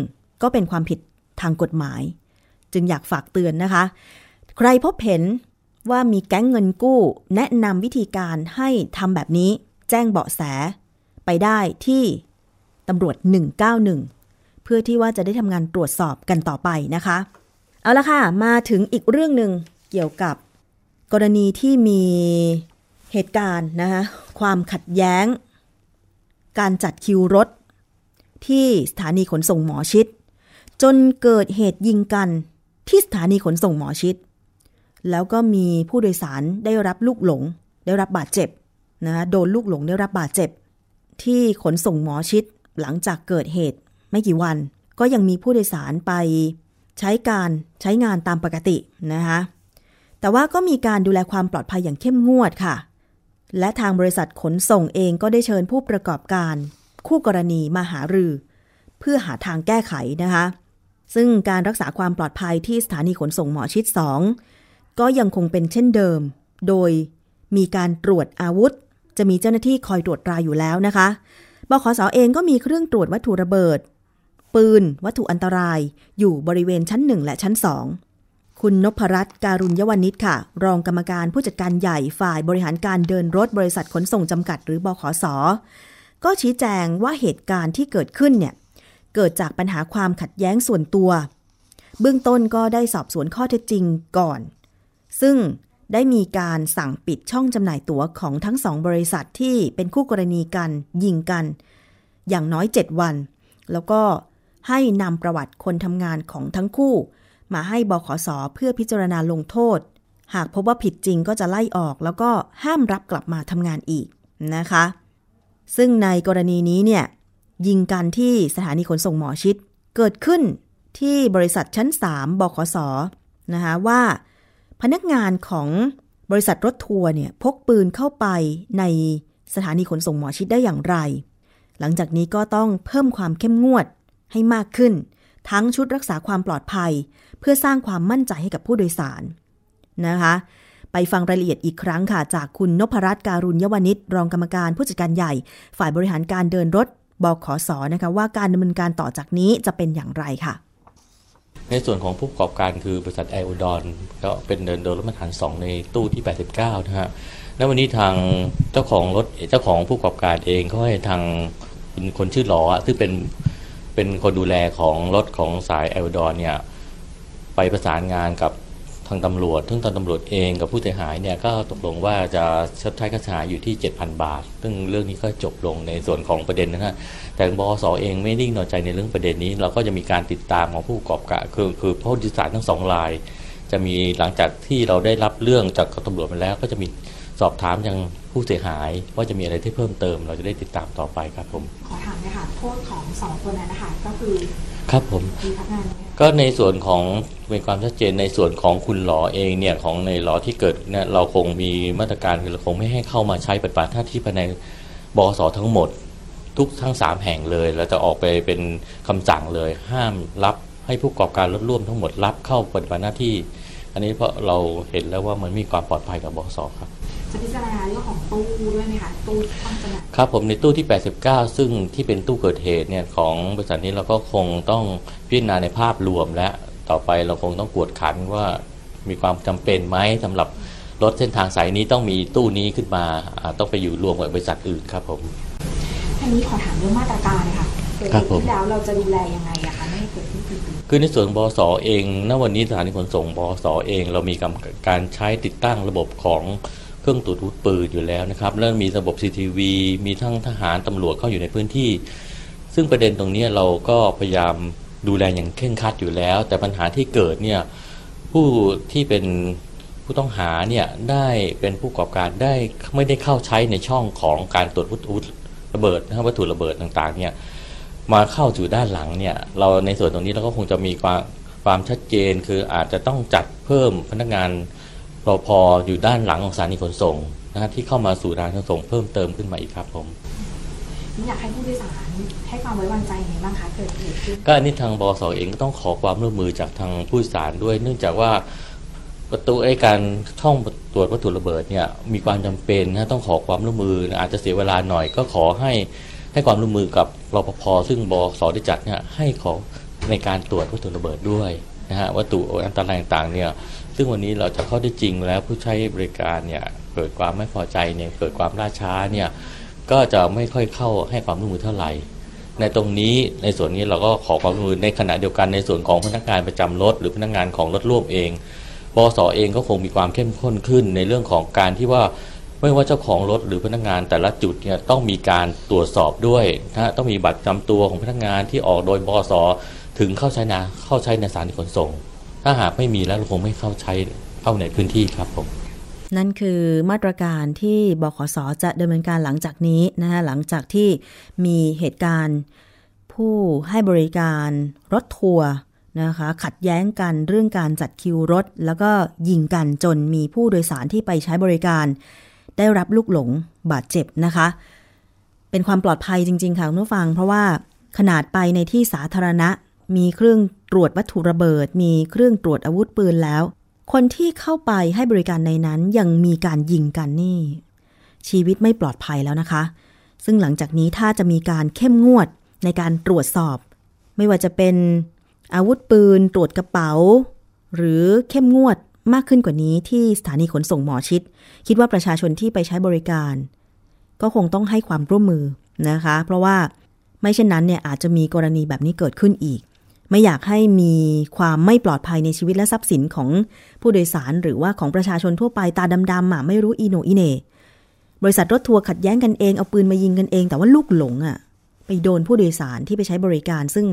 Speaker 3: ก็เป็นความผิดทางกฎหมาย จึงอยากฝากเตือนนะคะ ใครพบเห็นว่ามีแก๊งเงินกู้ แนะนำวิธีการให้ทำแบบนี้ แจ้งเบาะแส ไปได้ที่ ตำรวจ 191 เพื่อที่ว่าจะได้ทำงานตรวจสอบกันต่อไปนะคะ เอาละค่ะ มาถึงอีกเรื่องหนึ่งเกี่ยวกับ กรณีที่มีเหตุการณ์นะคะความขัดแย้ง การจัดคิวรถ ที่สถานีขนส่งหมอชิด จนเกิดเหตุยิงกันที่สถานีขนส่งหมอชิด แล้วก็มีผู้โดยสารได้รับลูกหลง ได้รับบาดเจ็บนะโดนลูกหลงได้รับบาดเจ็บ ที่ขนส่งหมอชิด หลังจากเกิดเหตุไม่กี่วัน ก็ยังมีผู้โดยสารไปใช้การใช้งานตามปกตินะคะแต่ว่าก็มีการดูแลความปลอดภัยอย่างเข้มงวดค่ะ และทางบริษัทขนส่งเองก็ได้เชิญผู้ประกอบการ คู่กรณีมาหารือ เพื่อหาทางแก้ไขนะคะ ซึ่งการรักษาความปลอดภัยที่สถานีขนส่งหมอชิด 2 ก็ยังคงเป็นเช่นเดิม โดยมีการตรวจอาวุธ จะมีเจ้าหน้าที่คอยตรวจตราอยู่แล้วนะคะ บขสอเองก็มีเครื่องตรวจวัตถุระเบิด ปืน วัตถุอันตรายอยู่บริเวณชั้น1และชั้น2คุณนพรัตน์การุญยวนิชค่ะ รองกรรมการผู้จัดการใหญ่ฝ่ายบริหารการเดินรถบริษัทขนส่งจำกัด หรือบขสก็ชี้แจงว่าเหตุการณ์ที่เกิดขึ้นเนี่ยเกิดจากปัญหาความขัดแย้งส่วนตัว เบื้องต้นก็ได้สอบสวนข้อเท็จจริงก่อน ซึ่ง ได้มีการสั่งปิดช่องจำหน่ายตั๋วของทั้งสองบริษัทที่เป็นคู่กรณีกัน ยิงกัน อย่างน้อย 7 วัน แล้วก็ให้นำประวัติคนทำงานของทั้งคู่ มาให้บขสเพื่อพิจารณาลงโทษ หากพบว่าผิดจริงก็จะไล่ออก แล้วก็ห้ามรับกลับมาทำงานอีกนะคะ ซึ่งในกรณีนี้เนี่ยยิงกันที่สถานีขนส่งหมอชิด เกิดขึ้นที่บริษัทชั้น 3 บขสนะคะว่า พนักงานของบริษัทรถทัวร์เนี่ยพกปืนเข้าไปในสถานีขนส่งหมอชิดได้อย่างไร หลังจากนี้ก็ต้องเพิ่มความเข้มงวดให้มากขึ้น ทั้งชุดรักษาความปลอดภัย เพื่อสร้างความมั่นใจให้กับผู้โดยสารนะคะ ไปฟังรายละเอียดอีกครั้งค่ะ จากคุณนพรัตน์การุญยวนิชรองกรรมการผู้จัดการใหญ่ ฝ่ายบริหารการเดินรถบขสนะคะว่าการดำเนินการต่อจากนี้จะเป็นอย่างไรค่ะ
Speaker 6: ในส่วนของผู้ประกอบการคือบริษัทแอร์อุดรก็เป็นเดินโดนรถมาตรฐาน 2 ในตู้ที่ 89 นะฮะแล้ววันนี้ทางเจ้าของรถเจ้าของผู้ประกอบการเองเขาให้ทางเป็นคนชื่อหลออะซึ่งเป็นเป็นคนดูแลของรถของสายแอร์อุดรเนี่ยไปประสานงานกับางตำรวจทั้งทางตำรวจเองกับผู้เสียหายเนี่ยก็ตกลงว่าจะชดใช้ค่าเสียหายอยู่ที่ 7,000 บาท ซึ่งเรื่องนี้ก็จบลงในส่วนของประเด็นนะฮะแต่บอสเองไม่นิ่งนอนใจในเรื่องประเด็นนี้ เราก็จะมีการติดตามของผู้ประกอบการคือคือผู้ดิสารทั้งสองราย จะมีหลังจากที่เราได้รับเรื่องจากตำรวจมาแล้วก็จะมี สอบถามยังผู้เสียหายว่าจะมีอะไรที่เพิ่มเติม เราจะได้ติดตามต่อไปครับผม
Speaker 7: ขอถามนะคะโทษของสองคนนั้นนะคะก็คือ
Speaker 6: ครับผม
Speaker 7: มีพักงานไหมคะ
Speaker 6: ก็ในส่วนของเป็นความชัดเจนในส่วนของคุณหลอเองเนี่ยของในหลอที่เกิดเนี่ยเราคงมีมาตรการคือเราคงไม่ให้เข้ามาใช้ปฏิบัติหน้าที่ภายในบสทั้งหมด ทุกทั้งสามแห่งเลยเราจะออกไปเป็นคำสั่งเลย ห้ามรับให้ผู้ประกอบการรถร่วมทั้งหมดรับเข้าปฏิบัติหน้าที่ อันนี้เพราะเราเห็นแล้วว่ามันมีความปลอดภัยกับบสครับ
Speaker 7: จะพิจารณาเรื่องของตู้ด้วยไหมคะตู้ต้องจำหน่าย
Speaker 6: ครับผมในตู้ที่ 89 ซึ่งที่เป็นตู้เกิดเหตุเนี่ยของบริษัทนี้เราก็คงต้องพิจารณาในภาพรวมและต่อไปเราคงต้องกวดขันว่ามีความจำเป็นไหมสำหรับรถเส้นทางสายนี้ต้องมีตู้นี้ขึ้นมาอ่าต้องไปอยู่รวมกับบริษัทอื่นครับผม
Speaker 7: ทีนี้ขอถามเรื่องมาตรการนะคะเกิด
Speaker 6: ครับผม
Speaker 7: ขึ้นแล้วเราจะดูแลยังไงอะคะไม่ให้เกิดขึ้นอีก
Speaker 6: คือในส่วนบสเองณวันนี้สถานีขนส่งบสเอง เรามีการการใช้ติดตั้งระบบของ เครื่องตรวจอาวุธปืนอยู่แล้วนะครับแล้วมีระบบ CCTV มีทั้งทหารตำรวจเข้าอยู่ในพื้นที่ ซึ่งประเด็นตรงนี้เราก็พยายามดูแลอย่างเคร่งครัดอยู่แล้ว แต่ปัญหาที่เกิดเนี่ยผู้ที่เป็นผู้ต้องหาเนี่ยได้เป็นผู้ประกอบการได้ไม่ได้เข้าใช้ในช่องของการตรวจวุธระเบิดนะครับวัตถุระเบิดต่างๆเนี่ยมาเข้าสู่ด้านหลังเนี่ยเราในส่วนตรงนี้เราก็คงจะมีความความชัดเจน คืออาจจะต้องจัดเพิ่มพนักงาน รอพออยู่ด้านหลังของสถานีขนส่งนะฮะที่เข้ามาสู่ด้านขนส่งเพิ่มเติมขึ้นมาอีกครับผม
Speaker 7: นี่อยากให้ผู้โดยสารให้ความไว้วางใจยังไงบ้างคะเกิดเหตุขึ้น
Speaker 6: ก็อันนี้ทางบสเองก็ต้องขอความร่วมมือจากทางผู้โดยสารด้วย เนื่องจากว่าประตูไอ้การช่องตรวจวัตถุระเบิดเนี่ยมีความจำเป็นนะต้องขอความร่วมมืออาจจะเสียเวลาหน่อยก็ขอให้ให้ความร่วมมือกับรปภซึ่งบสได้จัดเนี่ยให้ขอในการตรวจวัตถุระเบิดด้วยนะฮะวัตถุอันตรายต่างๆเนี่ย ซึ่งวันนี้เราจะเข้าได้จริงแล้วผู้ใช้บริการเนี่ยเกิดความไม่พอใจเนี่ยเกิดความล่าช้าเนี่ยก็จะไม่ค่อยเข้าให้ความร่วมมือเท่าไหร่ ในตรงนี้ในส่วนนี้เราก็ขอความร่วมมือในขณะเดียวกันในส่วนของพนักงานประจำรถ หรือพนักงานของรถร่วมเองบสเองก็คงมีความเข้มข้นขึ้นในเรื่องของการที่ว่าไม่ว่าเจ้าของรถหรือพนักงานแต่ละจุดเนี่ยต้องมีการตรวจสอบด้วยนะต้องมีบัตรจำตัวของพนักงานที่ออกโดยบสถึงเข้าใช้นาเข้าใช้ในสารขนส่ง ถ้าหากไม่มีแล้วเราคงไม่เข้าใช้เข้าในพื้นที่ครับผม
Speaker 3: นั่นคือมาตรการที่บขสจะดำเนินการหลังจากนี้นะคะหลังจากที่มีเหตุการณ์ผู้ให้บริการรถทัวร์นะคะขัดแย้งกันเรื่องการจัดคิวรถ แล้วก็ยิงกันจนมีผู้โดยสารที่ไปใช้บริการ ได้รับลูกหลงบาดเจ็บนะคะ เป็นความปลอดภัยจริง ๆ ค่ะคุณผู้ฟัง เพราะว่าขนาดไปในที่สาธารณะ มีเครื่องตรวจวัตถุระเบิด มีเครื่องตรวจอาวุธปืนแล้ว คนที่เข้าไปให้บริการในนั้นยังมีการยิงกันนี่ ชีวิตไม่ปลอดภัยแล้วนะคะ ซึ่งหลังจากนี้ถ้าจะมีการเข้มงวดในการตรวจสอบ ไม่ว่าจะเป็นอาวุธปืน ตรวจกระเป๋า หรือเข้มงวดมากขึ้นกว่านี้ที่สถานีขนส่งหมอชิด คิดว่าประชาชนที่ไปใช้บริการ ก็คงต้องให้ความร่วมมือนะคะ เพราะว่าไม่เช่นนั้นเนี่ยอาจจะมีกรณีแบบนี้เกิดขึ้นอีก ไม่อยากให้มีความไม่ปลอดภัยในชีวิตและทรัพย์สินของผู้โดยสาร หรือว่าของประชาชนทั่วไปตาดำๆอะไม่รู้อีโนอีเน่บริษัทรถทัวร์ขัดแย้งกันเองเอาปืนมายิงกันเอง แต่ว่าลูกหลงอะไปโดนผู้โดยสารที่ไปใช้บริการซึ่ง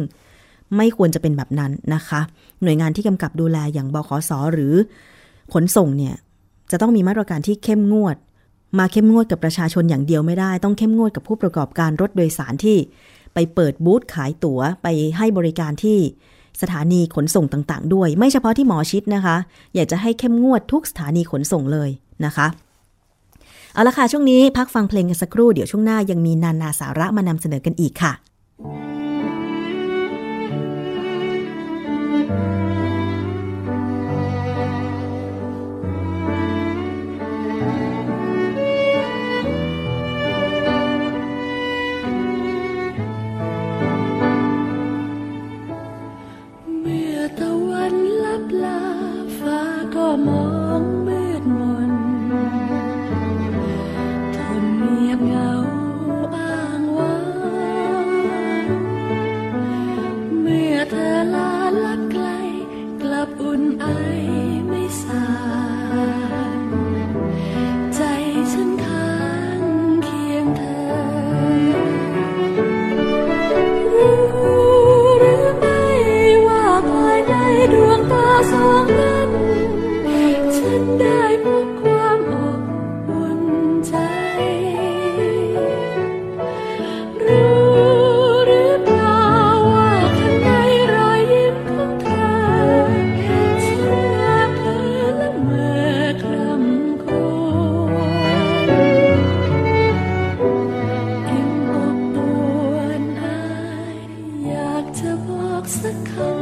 Speaker 3: ไม่ควรจะเป็นแบบนั้นนะคะ หน่วยงานที่กำกับดูแลอย่างบขสหรือขนส่งเนี่ยจะต้องมีมาตรการที่เข้มงวด มาเข้มงวดกับประชาชนอย่างเดียวไม่ได้ ต้องเข้มงวดกับผู้ประกอบการรถโดยสารที่ ไปเปิดบูธขายตั๋วไปให้บริการที่สถานีขนส่งต่างๆ ด้วย ไม่เฉพาะที่หมอชิดนะคะ อยากจะให้เข้มงวดทุกสถานีขนส่งเลยนะคะเอาละค่ะ ช่วงนี้พักฟังเพลงกันสักครู่ เดี๋ยวช่วงหน้ายังมีนานาสาระมานำเสนอกันอีกค่ะ
Speaker 8: บอ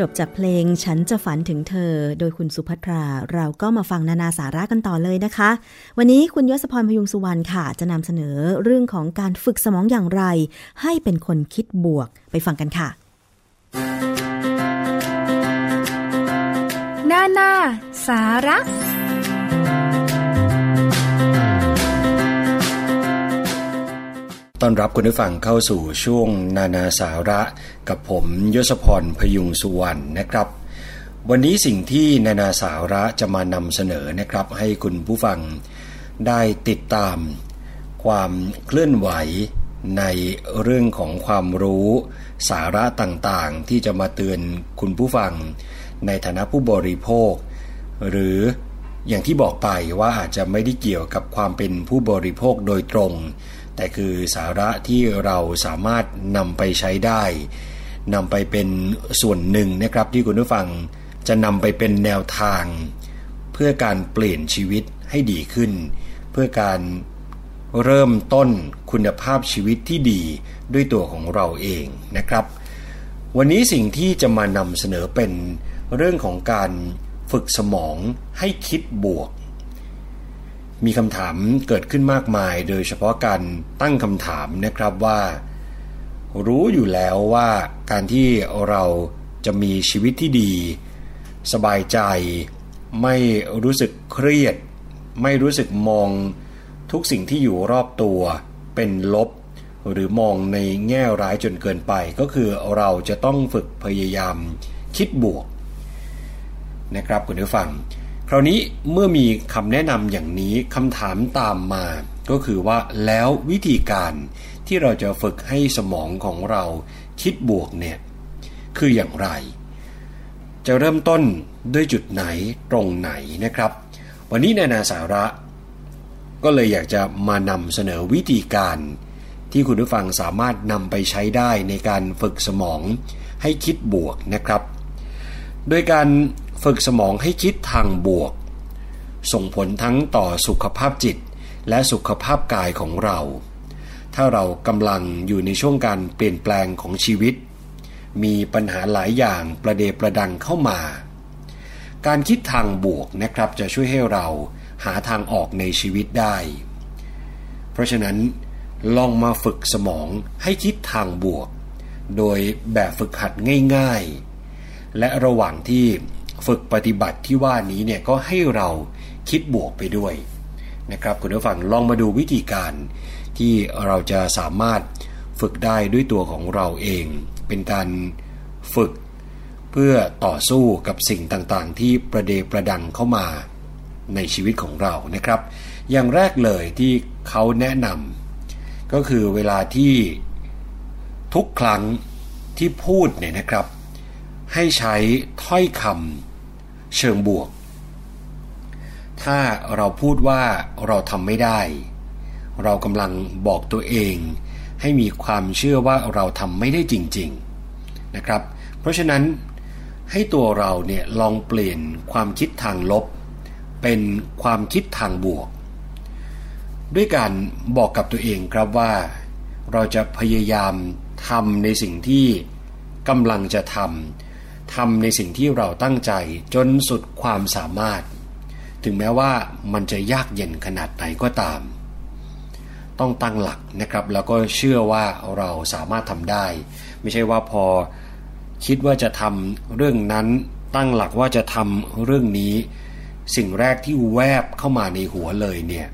Speaker 8: จบจากเพลงฉันจะ
Speaker 3: ฝันถึงเธอ โดยคุณสุภัทรา เราก็มาฟังนานาสาระกันต่อเลยนะคะ วันนี้คุณยศพรพยุงสุวรรณค่ะ จะนำเสนอเรื่องของการฝึกสมองอย่างไร ให้เป็นคนคิดบวกไปฟังกันค่ะ
Speaker 9: นานาสาระ
Speaker 10: ต้อนรับคุณผู้ฟังเข้าสู่ช่วงนานาสาระ กับผมยศพรพยุงสุวรรณนะครับ วันนี้สิ่งที่นานาสาระจะมานำเสนอนะครับ ให้คุณผู้ฟังได้ติดตาม ความเคลื่อนไหวในเรื่องของความรู้สาระต่างๆ ที่จะมาเตือนคุณผู้ฟัง ในฐานะผู้บริโภค หรืออย่างที่บอกไปว่าอาจจะไม่ได้เกี่ยวกับความเป็นผู้บริโภคโดยตรง แต่คือสาระที่เราสามารถนำไปใช้ได้นำไปเป็นส่วนหนึ่งนะครับที่คุณผู้ฟังจะนำไปเป็นแนวทาง เพื่อการเปลี่ยนชีวิตให้ดีขึ้น เพื่อการเริ่มต้นคุณภาพชีวิตที่ดีด้วยตัวของเราเองนะครับ วันนี้สิ่งที่จะมานำเสนอเป็นเรื่องของการฝึกสมองให้คิดบวก มีคำถามเกิดขึ้นมากมาย โดยเฉพาะการตั้งคำถามนะครับว่า รู้อยู่แล้วว่าการที่เราจะมีชีวิตที่ดี สบายใจ ไม่รู้สึกเครียด ไม่รู้สึกมองทุกสิ่งที่อยู่รอบตัวเป็นลบ หรือมองในแง่ร้ายจนเกินไป ก็คือเราจะต้องฝึกพยายามคิดบวก นะครับคุณผู้ฟัง คราวนี้เมื่อมีคำแนะนำอย่างนี้คำถามตามมา ก็คือว่าแล้ววิธีการที่เราจะฝึกให้สมองของเราคิดบวกเนี่ยคืออย่างไร จะเริ่มต้นด้วยจุดไหนตรงไหนนะครับ วันนี้ในนาสาระ ก็เลยอยากจะมานำเสนอวิธีการ ที่คุณผู้ฟังสามารถนำไปใช้ได้ในการฝึกสมองให้คิดบวกนะครับ โดยการ ฝึกสมองให้คิดทางบวก ส่งผลทั้งต่อสุขภาพจิตและสุขภาพกายของเรา ถ้าเรากำลังอยู่ในช่วงการเปลี่ยนแปลงของชีวิต มีปัญหาหลายอย่างประเดประดังเข้ามา การคิดทางบวกนะครับจะช่วยให้เราหาทางออกในชีวิตได้ เพราะฉะนั้นลองมาฝึกสมองให้คิดทางบวก โดยแบบฝึกหัดง่าย ๆ และระหว่างที่ ฝึกปฏิบัติที่ว่านี้เนี่ยก็ให้เราคิดบวกไปด้วยนะครับคุณผู้ฟังลองมาดูวิธีการที่เราจะสามารถฝึกได้ด้วยตัวของเราเอง เป็นการฝึกเพื่อต่อสู้กับสิ่งต่างๆ ที่ประเดประดังเข้ามาในชีวิตของเรานะครับ อย่างแรกเลยที่เขาแนะนำก็คือเวลาที่ทุกครั้งที่พูดเนี่ยนะครับ ให้ใช้ถ้อยคำ เชิงบวก ถ้าเราพูดว่าเราทำไม่ได้ เรากำลังบอกตัวเอง ให้มีความเชื่อว่าเราทำไม่ได้จริง ๆนะครับ เพราะฉะนั้นให้ตัวเราเนี่ยลองเปลี่ยนความคิดทางลบ เป็นความคิดทางบวก ด้วยการบอกกับตัวเองครับว่า เราจะพยายามทำในสิ่งที่กำลังจะทำ ทำในสิ่งที่เราตั้งใจจนสุดความสามารถ ถึงแม้ว่ามันจะยากเย็นขนาดไหนก็ตาม ต้องตั้งหลักนะครับ แล้วก็เชื่อว่าเราสามารถทำได้ ไม่ใช่ว่าพอคิดว่าจะทำเรื่องนั้น ตั้งหลักว่าจะทำเรื่องนี้ สิ่งแรกที่แวบเข้ามาในหัวเลยเนี่ย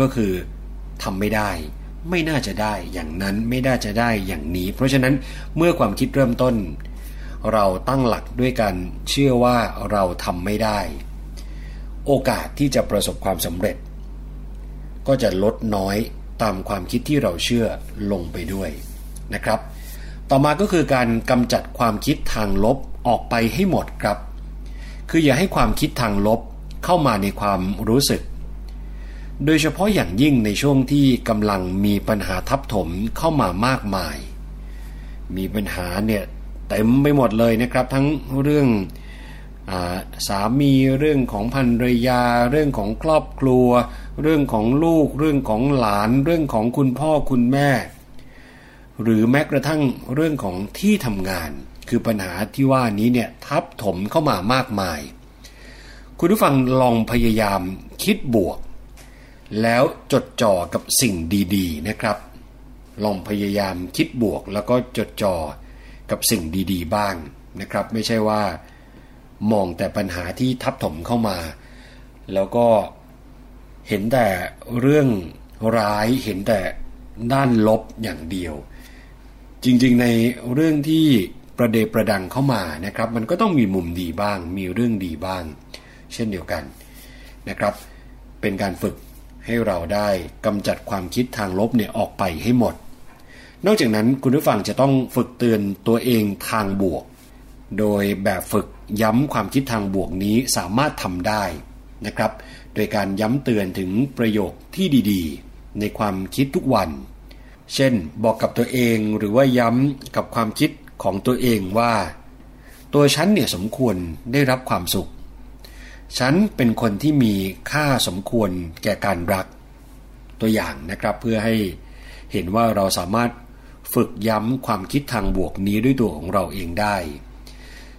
Speaker 10: ก็คือทำไม่ได้ ไม่น่าจะได้อย่างนั้นไม่น่าจะได้อย่างนี้ เพราะฉะนั้นเมื่อความคิดเริ่มต้น เราตั้งหลักด้วยกันเชื่อว่าเราทำไม่ได้ โอกาสที่จะประสบความสำเร็จ ก็จะลดน้อยตามความคิดที่เราเชื่อลงไปด้วยนะครับ ต่อมาก็คือการกำจัดความคิดทางลบออกไปให้หมดครับ คืออย่าให้ความคิดทางลบเข้ามาในความรู้สึก โดยเฉพาะอย่างยิ่งในช่วงที่กำลังมีปัญหาทับถมเข้ามามากมาย มีปัญหาเนี่ย เต็มไปหมดเลยนะครับ ทั้งเรื่องอสามีเรื่องของภรรยา เรื่องของครอบครัว เรื่องของลูก เรื่องของหลาน เรื่องของคุณพ่อคุณแม่ หรือแม้กระทั่งเรื่องของที่ทำงาน คือปัญหาที่ว่านี้เนี่ยทับถมเข้ามามากมาย คุณผู้ฟังลองพยายามคิดบวก แล้วจดจ่อกับสิ่งดี ๆ นะครับลองพยายามคิดบวกแล้วก็จดจ่อ กับสิ่งดี ๆ บ้างนะครับ ไม่ใช่ว่ามองแต่ปัญหาที่ทับถมเข้ามา แล้วก็เห็นแต่เรื่องร้ายเห็นแต่ด้านลบอย่างเดียว จริงๆในเรื่องที่ประเดประดังเข้ามานะครับ มันก็ต้องมีมุมดีบ้าง มีเรื่องดีบ้าง เช่นเดียวกันนะครับ เป็นการฝึกให้เราได้กำจัดความคิดทางลบเนี่ยออกไปให้หมด นอกจากนั้นคุณผู้ฟังจะต้องฝึกเตือนตัวเองทางบวก โดยแบบฝึกย้ำความคิดทางบวกนี้สามารถทำได้นะครับ โดยการย้ำเตือนถึงประโยคที่ดีๆ ในความคิดทุกวัน เช่น บอกกับตัวเองหรือว่าย้ำกับความคิดของตัวเองว่า ตัวฉันเนี่ยสมควรได้รับความสุข ฉันเป็นคนที่มีค่าสมควรแก่การรัก ตัวอย่างนะครับเพื่อให้เห็นว่าเราสามารถ ฝึกย้ำความคิดทางบวกนี้ด้วยตัวของเราเองได้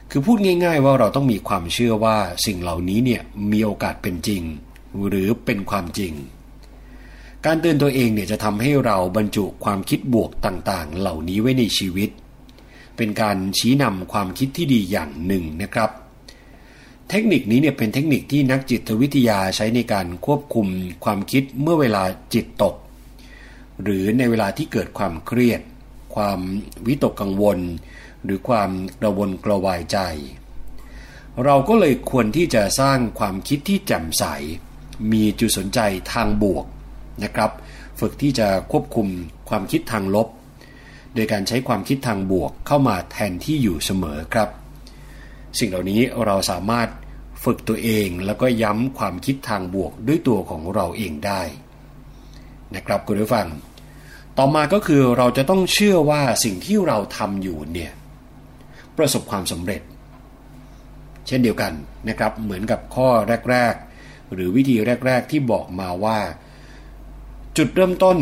Speaker 10: คือพูดง่าย ๆ ว่าเราต้องมีความเชื่อว่าสิ่งเหล่านี้เนี่ยมีโอกาสเป็นจริง หรือเป็นความจริง การเตือนตัวเองเนี่ยจะทำให้เราบรรจุความคิดบวกต่างๆ เหล่านี้ไว้ในชีวิต เป็นการชี้นำความคิดที่ดีอย่างหนึ่งนะครับเทคนิคนี้เนี่ยเป็นเทคนิคที่นักจิตวิทยาใช้ในการควบคุมความคิดเมื่อเวลาจิตตก หรือในเวลาที่เกิดความเครียด ความวิตกกังวล หรือความกระวนกระวายใจ เราก็เลยควรที่จะสร้างความคิดที่แจ่มใส มีจุดสนใจทางบวกนะครับ ฝึกที่จะควบคุมความคิดทางลบ โดยการใช้ความคิดทางบวกเข้ามาแทนที่อยู่เสมอครับ สิ่งเหล่านี้เราสามารถฝึกตัวเองแล้วก็ย้ำความคิดทางบวกด้วยตัวของเราเองได้ นะครับคุณผู้ฟัง ต่อมาก็คือเราจะต้องเชื่อว่าสิ่งที่เราทำอยู่เนี่ยประสบความสำเร็จ เช่นเดียวกันนะครับ เหมือนกับข้อแรก ๆ หรือวิธีแรก ๆ ที่บอกมาว่า จุดเริ่มต้น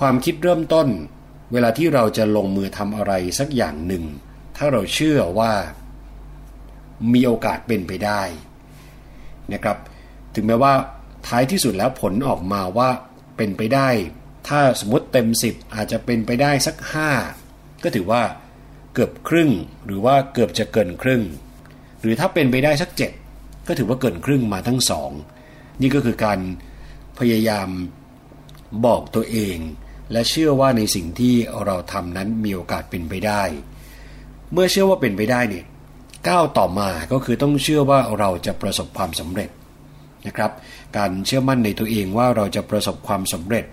Speaker 10: ความคิดเริ่มต้น เวลาที่เราจะลงมือทำอะไรสักอย่างหนึ่ง ถ้าเราเชื่อว่า มีโอกาสเป็นไปได้นะครับ ถึงแม้ว่าท้ายที่สุดแล้วผลออกมาว่าเป็นไปได้ ถ้าสมมติเต็ม 10 อาจจะเป็นไปได้สัก 5 ก็ถือว่าเกือบครึ่ง หรือว่าเกือบจะเกินครึ่ง หรือถ้าเป็นไปได้สัก 7 ก็ถือว่าเกินครึ่งมาทั้งสองนี่ก็คือการพยายามบอกตัวเอง และเชื่อว่าในสิ่งที่เราทำนั้นมีโอกาสเป็นไปได้ เมื่อเชื่อว่าเป็นไปได้เนี่ยก้าวต่อมาก็คือต้องเชื่อว่าเราจะประสบความสำเร็จนะครับ การเชื่อมั่นในตัวเองว่าเราจะประสบความสำเร็จ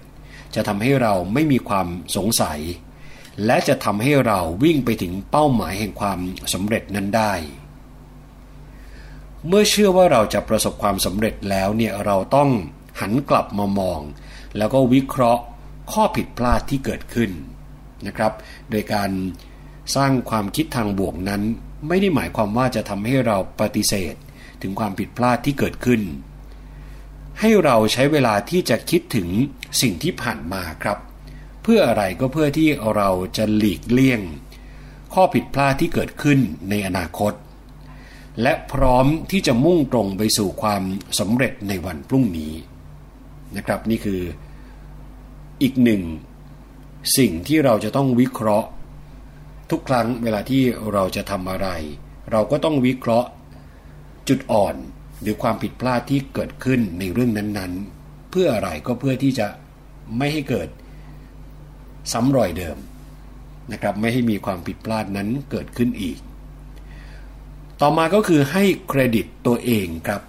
Speaker 10: จะทำให้เราไม่มีความสงสัย และจะทำให้เราวิ่งไปถึงเป้าหมายแห่งความสำเร็จนั้นได้ เมื่อเชื่อว่าเราจะประสบความสำเร็จแล้วเนี่ยเราต้องหันกลับมามอง แล้วก็วิเคราะห์ข้อผิดพลาดที่เกิดขึ้นนะครับ โดยการสร้างความคิดทางบวกนั้น ไม่ได้หมายความว่าจะทำให้เราปฏิเสธถึงความผิดพลาดที่เกิดขึ้น ให้เราใช้เวลาที่จะคิดถึง สิ่งที่ผ่านมาครับ เพื่ออะไรก็เพื่อที่เราจะหลีกเลี่ยง ข้อผิดพลาดที่เกิดขึ้นในอนาคต และพร้อมที่จะมุ่งตรงไปสู่ความสำเร็จในวันพรุ่งนี้นะครับนี่คืออีกหนึ่งสิ่งที่เราจะต้องวิเคราะห์ ทุกครั้งเวลาที่เราจะทำอะไร เราก็ต้องวิเคราะห์ จุดอ่อนหรือความผิดพลาดที่เกิดขึ้นในเรื่องนั้นๆ เพื่ออะไรก็เพื่อที่จะ ไม่ให้เกิดซ้ำรอยเดิมนะครับไม่ให้มีความผิดพลาดนั้นเกิดขึ้นอีก ต่อมาก็คือให้เครดิตตัวเองครับ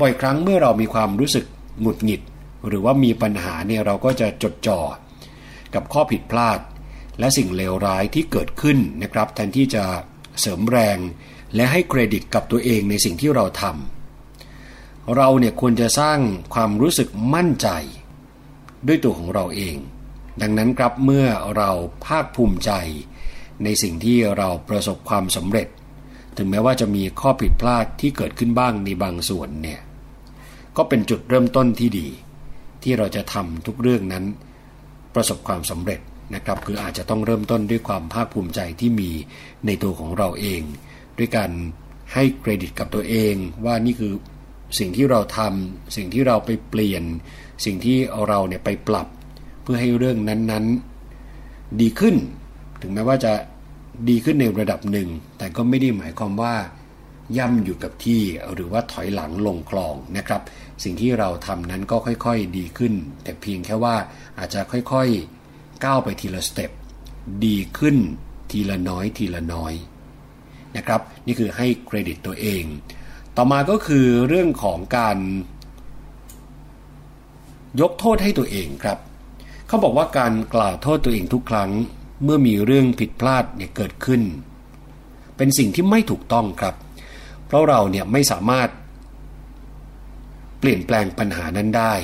Speaker 10: บ่อยครั้งเมื่อเรามีความรู้สึกหงุดหงิด หรือว่ามีปัญหาเนี่ยเราก็จะจดจ่อ กับข้อผิดพลาด และสิ่งเลวร้ายที่เกิดขึ้นนะครับ แทนที่จะเสริมแรง และให้เครดิตกับตัวเองในสิ่งที่เราทำเราเนี่ยควรจะสร้างความรู้สึกมั่นใจ ด้วยตัวของเราเอง ดังนั้นครับเมื่อเราภาคภูมิใจ ในสิ่งที่เราประสบความสำเร็จ ถึงแม้ว่าจะมีข้อผิดพลาดที่เกิดขึ้นบ้างในบางส่วนเนี่ยก็เป็นจุดเริ่มต้นที่ดี ที่เราจะทำทุกเรื่องนั้น ประสบความสำเร็จนะครับคืออาจจะต้องเริ่มต้นด้วยความภาคภูมิใจที่มีในตัวของเราเอง ด้วยการให้เครดิตกับตัวเองว่านี่คือสิ่งที่เราทำสิ่งที่เราไปเปลี่ยน สิ่งที่เราเนี่ยไปปรับเพื่อให้เรื่องนั้นๆ ดีขึ้น ถึงแม้ว่าจะดีขึ้นในระดับหนึ่ง แต่ก็ไม่ได้หมายความว่าย่ำอยู่กับที่หรือว่าถอยหลังลงคลองนะครับ สิ่งที่เราทำนั้นก็ค่อยๆดีขึ้น แต่เพียงแค่ว่าอาจจะค่อยๆก้าวไปทีละสเต็ปดีขึ้นทีละน้อยทีละน้อยนะครับ นี่คือให้เครดิตตัวเอง ต่อมาก็คือเรื่องของการ ยกโทษให้ตัวเองครับ เขาบอกว่าการกล่าวโทษตัวเองทุกครั้ง เมื่อมีเรื่องผิดพลาดเนี่ยเกิดขึ้น เป็นสิ่งที่ไม่ถูกต้องครับ เพราะเราเนี่ยไม่สามารถ เปลี่ยนแปลงปัญหานั้นได้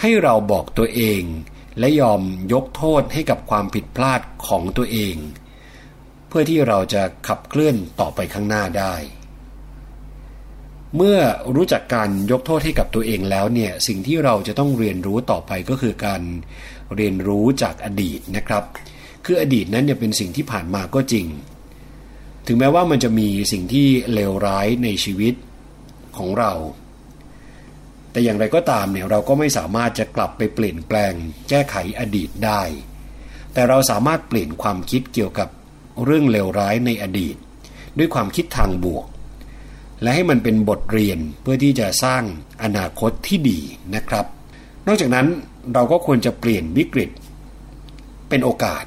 Speaker 10: ให้เราบอกตัวเองและยอมยกโทษให้กับความผิดพลาดของตัวเอง เพื่อที่เราจะขับเคลื่อนต่อไปข้างหน้าได้ เมื่อรู้จักการยกโทษให้กับตัวเองแล้วเนี่ยสิ่งที่เราจะต้องเรียนรู้ต่อไปก็คือการเรียนรู้จากอดีตนะครับ คืออดีตนั้นเนี่ยเป็นสิ่งที่ผ่านมาก็จริง ถึงแม้ว่ามันจะมีสิ่งที่เลวร้ายในชีวิตของเรา แต่อย่างไรก็ตามเนี่ยเราก็ไม่สามารถจะกลับไปเปลี่ยนแปลง แก้ไขอดีตได้ แต่เราสามารถเปลี่ยนความคิดเกี่ยวกับเรื่องเลวร้ายในอดีต ด้วยความคิดทางบวก และให้มันเป็นบทเรียนเพื่อที่จะสร้างอนาคตที่ดีนะครับ นอกจากนั้นเราก็ควรจะเปลี่ยนวิกฤต เป็นโอกาส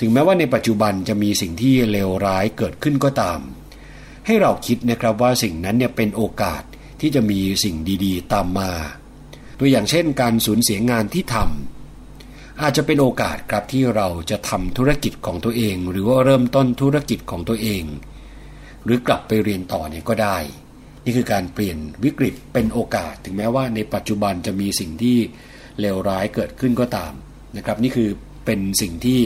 Speaker 10: ถึงแม้ว่าในปัจจุบันจะมีสิ่งที่เลวร้ายเกิดขึ้นก็ตาม ให้เราคิดนะครับว่าสิ่งนั้นเนี่ยเป็นโอกาสที่จะมีสิ่งดีๆ ตามมา ตัวอย่างเช่น การสูญเสียงานที่ทำอาจจะเป็นโอกาสครับที่เราจะทำธุรกิจของตัวเอง หรือว่าเริ่มต้นธุรกิจของตัวเอง หรือกลับไปเรียนต่อเนี่ยก็ได้ นี่คือการเปลี่ยนวิกฤตเป็นโอกาส ถึงแม้ว่าในปัจจุบันจะมีสิ่งที่เลวร้ายเกิดขึ้นก็ตามนะครับ นี่คือเป็นสิ่งที่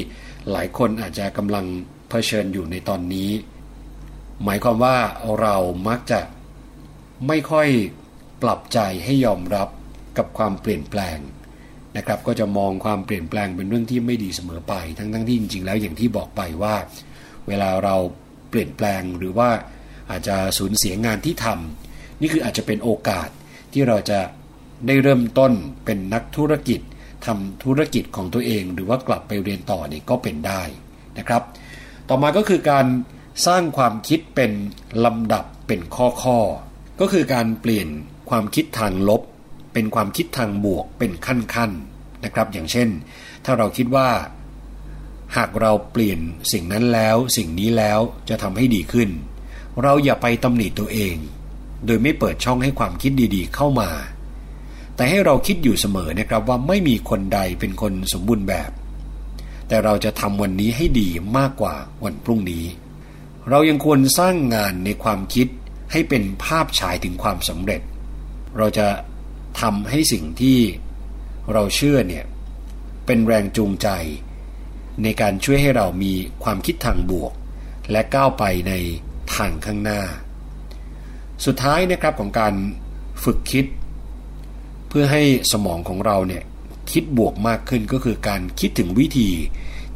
Speaker 10: หลายคนอาจจะกำลังเผชิญอยู่ในตอนนี้ หมายความว่าเรามักจะไม่ค่อยปรับใจให้ยอมรับกับความเปลี่ยนแปลงนะครับ ก็จะมองความเปลี่ยนแปลงเป็นเรื่องที่ไม่ดีเสมอไป ทั้งทั้งที่จริง ๆ แล้วอย่างที่บอกไปว่า เวลาเรา เปลี่ยนแปลงหรือว่าอาจจะสูญเสียงานที่ทำนี่คืออาจจะเป็นโอกาสที่เราจะได้เริ่มต้นเป็นนักธุรกิจทำธุรกิจของตัวเอง หรือว่ากลับไปเรียนต่อนี่ก็เป็นได้นะครับ ต่อมาก็คือการสร้างความคิดเป็นลำดับเป็นข้อข้อก็คือการเปลี่ยนความคิดทางลบ เป็นความคิดทางบวกเป็นขั้นขั้นนะครับ อย่างเช่น ถ้าเราคิดว่า หากเราเปลี่ยนสิ่งนั้นแล้วสิ่งนี้แล้วจะทำให้ดีขึ้น เราอย่าไปตำหนิตัวเอง โดยไม่เปิดช่องให้ความคิดดีๆเข้ามา แต่ให้เราคิดอยู่เสมอนะครับว่าไม่มีคนใดเป็นคนสมบูรณ์แบบ แต่เราจะทำวันนี้ให้ดีมากกว่าวันพรุ่งนี้ เรายังควรสร้างงานในความคิดให้เป็นภาพฉายถึงความสำเร็จ เราจะทำให้สิ่งที่เราเชื่อเนี่ยเป็นแรงจูงใจ ในการช่วยให้เรามีความคิดทางบวก และก้าวไปในทางข้างหน้า สุดท้ายนะครับของการฝึกคิด เพื่อให้สมองของเราเนี่ยคิดบวกมากขึ้นก็คือการคิดถึงวิธี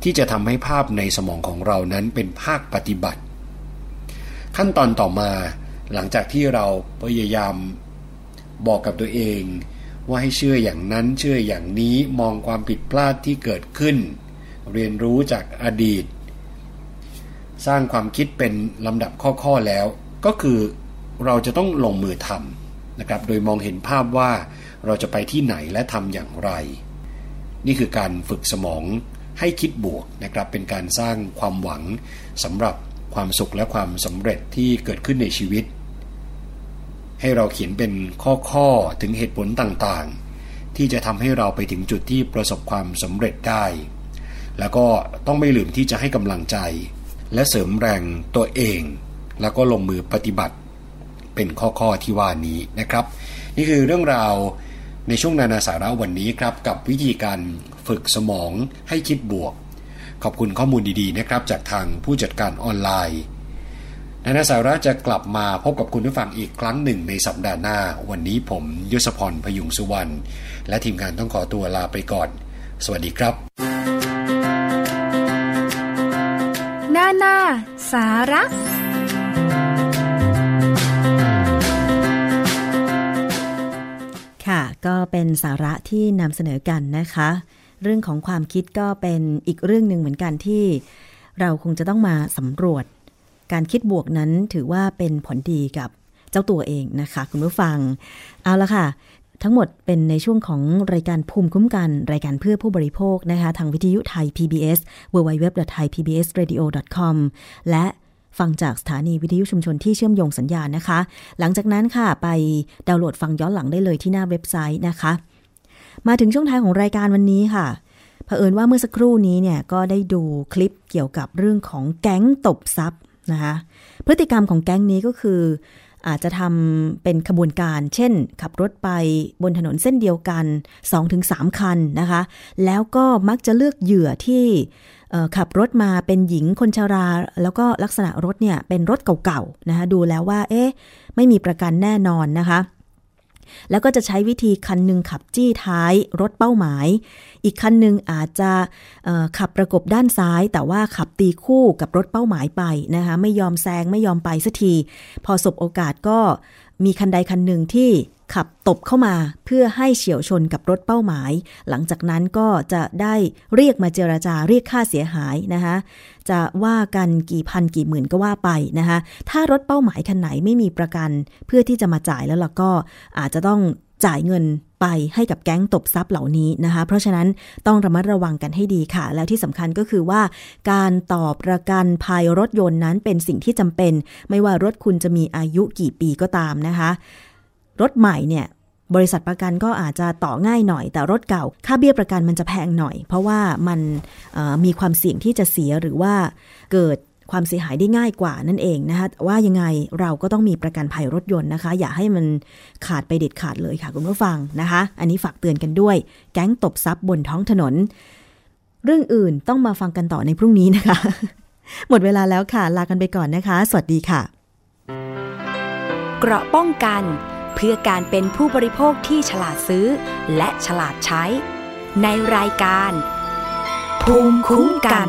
Speaker 10: ที่จะทำให้ภาพในสมองของเรานั้นเป็นภาคปฏิบัติ ขั้นตอนต่อมาหลังจากที่เราพยายามบอกกับตัวเอง ว่าให้เชื่ออย่างนั้นเชื่ออย่างนี้มองความผิดพลาดที่เกิดขึ้น เรียนรู้จากอดีต สร้างความคิดเป็นลำดับข้อๆแล้ว ก็คือเราจะต้องลงมือทำนะครับ โดยมองเห็นภาพว่าเราจะไปที่ไหนและทำอย่างไร นี่คือการฝึกสมองให้คิดบวกนะครับ เป็นการสร้างความหวังสำหรับความสุขและความสำเร็จที่เกิดขึ้นในชีวิต ให้เราเขียนเป็นข้อๆถึงเหตุผลต่างๆ ที่จะทำให้เราไปถึงจุดที่ประสบความสำเร็จได้ แล้วก็ต้องไม่ลืมที่จะให้กำลังใจ และเสริมแรงตัวเอง แล้วก็ลงมือปฏิบัติ เป็นข้อๆที่ว่านี้นะครับ นี่คือเรื่องราวในช่วงนานาสาระวันนี้ครับ กับวิธีการฝึกสมองให้คิดบวก ขอบคุณข้อมูลดีๆนะครับ จากทางผู้จัดการออนไลน์นานาสาระจะกลับมาพบกับคุณผู้ฟังอีกครั้งหนึ่งในสัปดาห์หน้า วันนี้ผมยศพรพยุงสุวรรณและทีมงานต้องขอตัวลาไปก่อน สวัสดีครับ
Speaker 9: นานา สาระ
Speaker 3: ค่ะก็เป็นสาระที่นำเสนอกันนะคะ เรื่องของความคิดก็เป็นอีกเรื่องหนึ่งเหมือนกันที่ เราคงจะต้องมาสำรวจ การคิดบวกนั้นถือว่าเป็นผลดีกับเจ้าตัวเองนะคะ คุณผู้ฟัง เอาละค่ะ ทั้งหมดเป็นในช่วงของรายการภูมิคุ้มกัน รายการเพื่อผู้บริโภคนะคะทางวิทยุไทย PBS www.thaipbsradio.com และฟังจากสถานีวิทยุชุมชนที่เชื่อมโยงสัญญาณนะคะ หลังจากนั้นค่ะไปดาวน์โหลดฟังย้อนหลังได้เลยที่หน้าเว็บไซต์นะคะ มาถึงช่วงท้ายของรายการวันนี้ค่ะเผอิญว่าเมื่อสักครู่นี้เนี่ยก็ได้ดูคลิปเกี่ยวกับเรื่องของแก๊งตบทรัพย์นะคะพฤติกรรมของแก๊งนี้ก็คือ อาจจะทำเป็นขบวนการ เช่น ขับรถไปบนถนนเส้นเดียวกัน 2-3 คันนะคะ แล้วก็มักจะเลือกเหยื่อที่ขับรถมาเป็นหญิงคนชรา แล้วก็ลักษณะรถเนี่ยเป็นรถเก่าๆนะคะดูแล้วว่า เอ๊ะ ไม่มีประกันแน่นอนนะคะ แล้วก็จะใช้วิธีคันหนึ่งขับจี้ท้ายรถเป้าหมาย อีกคันหนึ่งอาจจะขับประกบด้านซ้าย แต่ว่าขับตีคู่กับรถเป้าหมายไปนะคะไม่ยอมแซงไม่ยอมไปสักที พอสบโอกาสก็ มีคันใดคันหนึ่งที่ขับตบเข้ามาเพื่อให้เฉียวชนกับรถเป้าหมาย หลังจากนั้นก็จะได้เรียกมาเจราจาเรียกค่าเสียหายนะคะจะว่ากันกี่พันกี่หมื่นก็ว่าไปนะคะถ้ารถเป้าหมายคันไหนไม่มีประกัน เพื่อที่จะมาจ่ายแล้วล่ะก็อาจจะต้อง จ่ายเงินไปให้กับแก๊งตบทรัพย์เหล่านี้นะคะ เพราะฉะนั้นต้องระมัดระวังกันให้ดีค่ะ แล้วที่สำคัญก็คือว่า การต่อประกันภายรถยนต์นั้นเป็นสิ่งที่จำเป็น ไม่ว่ารถคุณจะมีอายุกี่ปีก็ตามนะคะ รถใหม่เนี่ยบริษัทประกันก็อาจจะต่อง่ายหน่อย แต่รถเก่า ค่าเบี้ยประกันมันจะแพงหน่อย เพราะว่ามันมีความเสี่ยงที่จะเสียหรือว่าเกิด ความเสียหายได้ง่ายกว่านั่นเองนะคะแต่ว่ายังไงเราก็ต้องมีประกันภัยรถยนต์นะคะ อย่าให้มันขาดไปเด็ดขาดเลยค่ะคุณผู้ฟังนะคะ อันนี้ฝากเตือนกันด้วย แก๊งตบทรัพย์บนท้องถนน เรื่องอื่นต้องมาฟังกันต่อในพรุ่งนี้นะคะ หมดเวลาแล้วค่ะ ลากันไปก่อนนะคะ สวัสดีค่ะ
Speaker 1: เกราะป้องกัน เพื่อการเป็นผู้บริโภคที่ฉลาดซื้อ และฉลาดใช้ ในรายการ ภูมิคุ้มกัน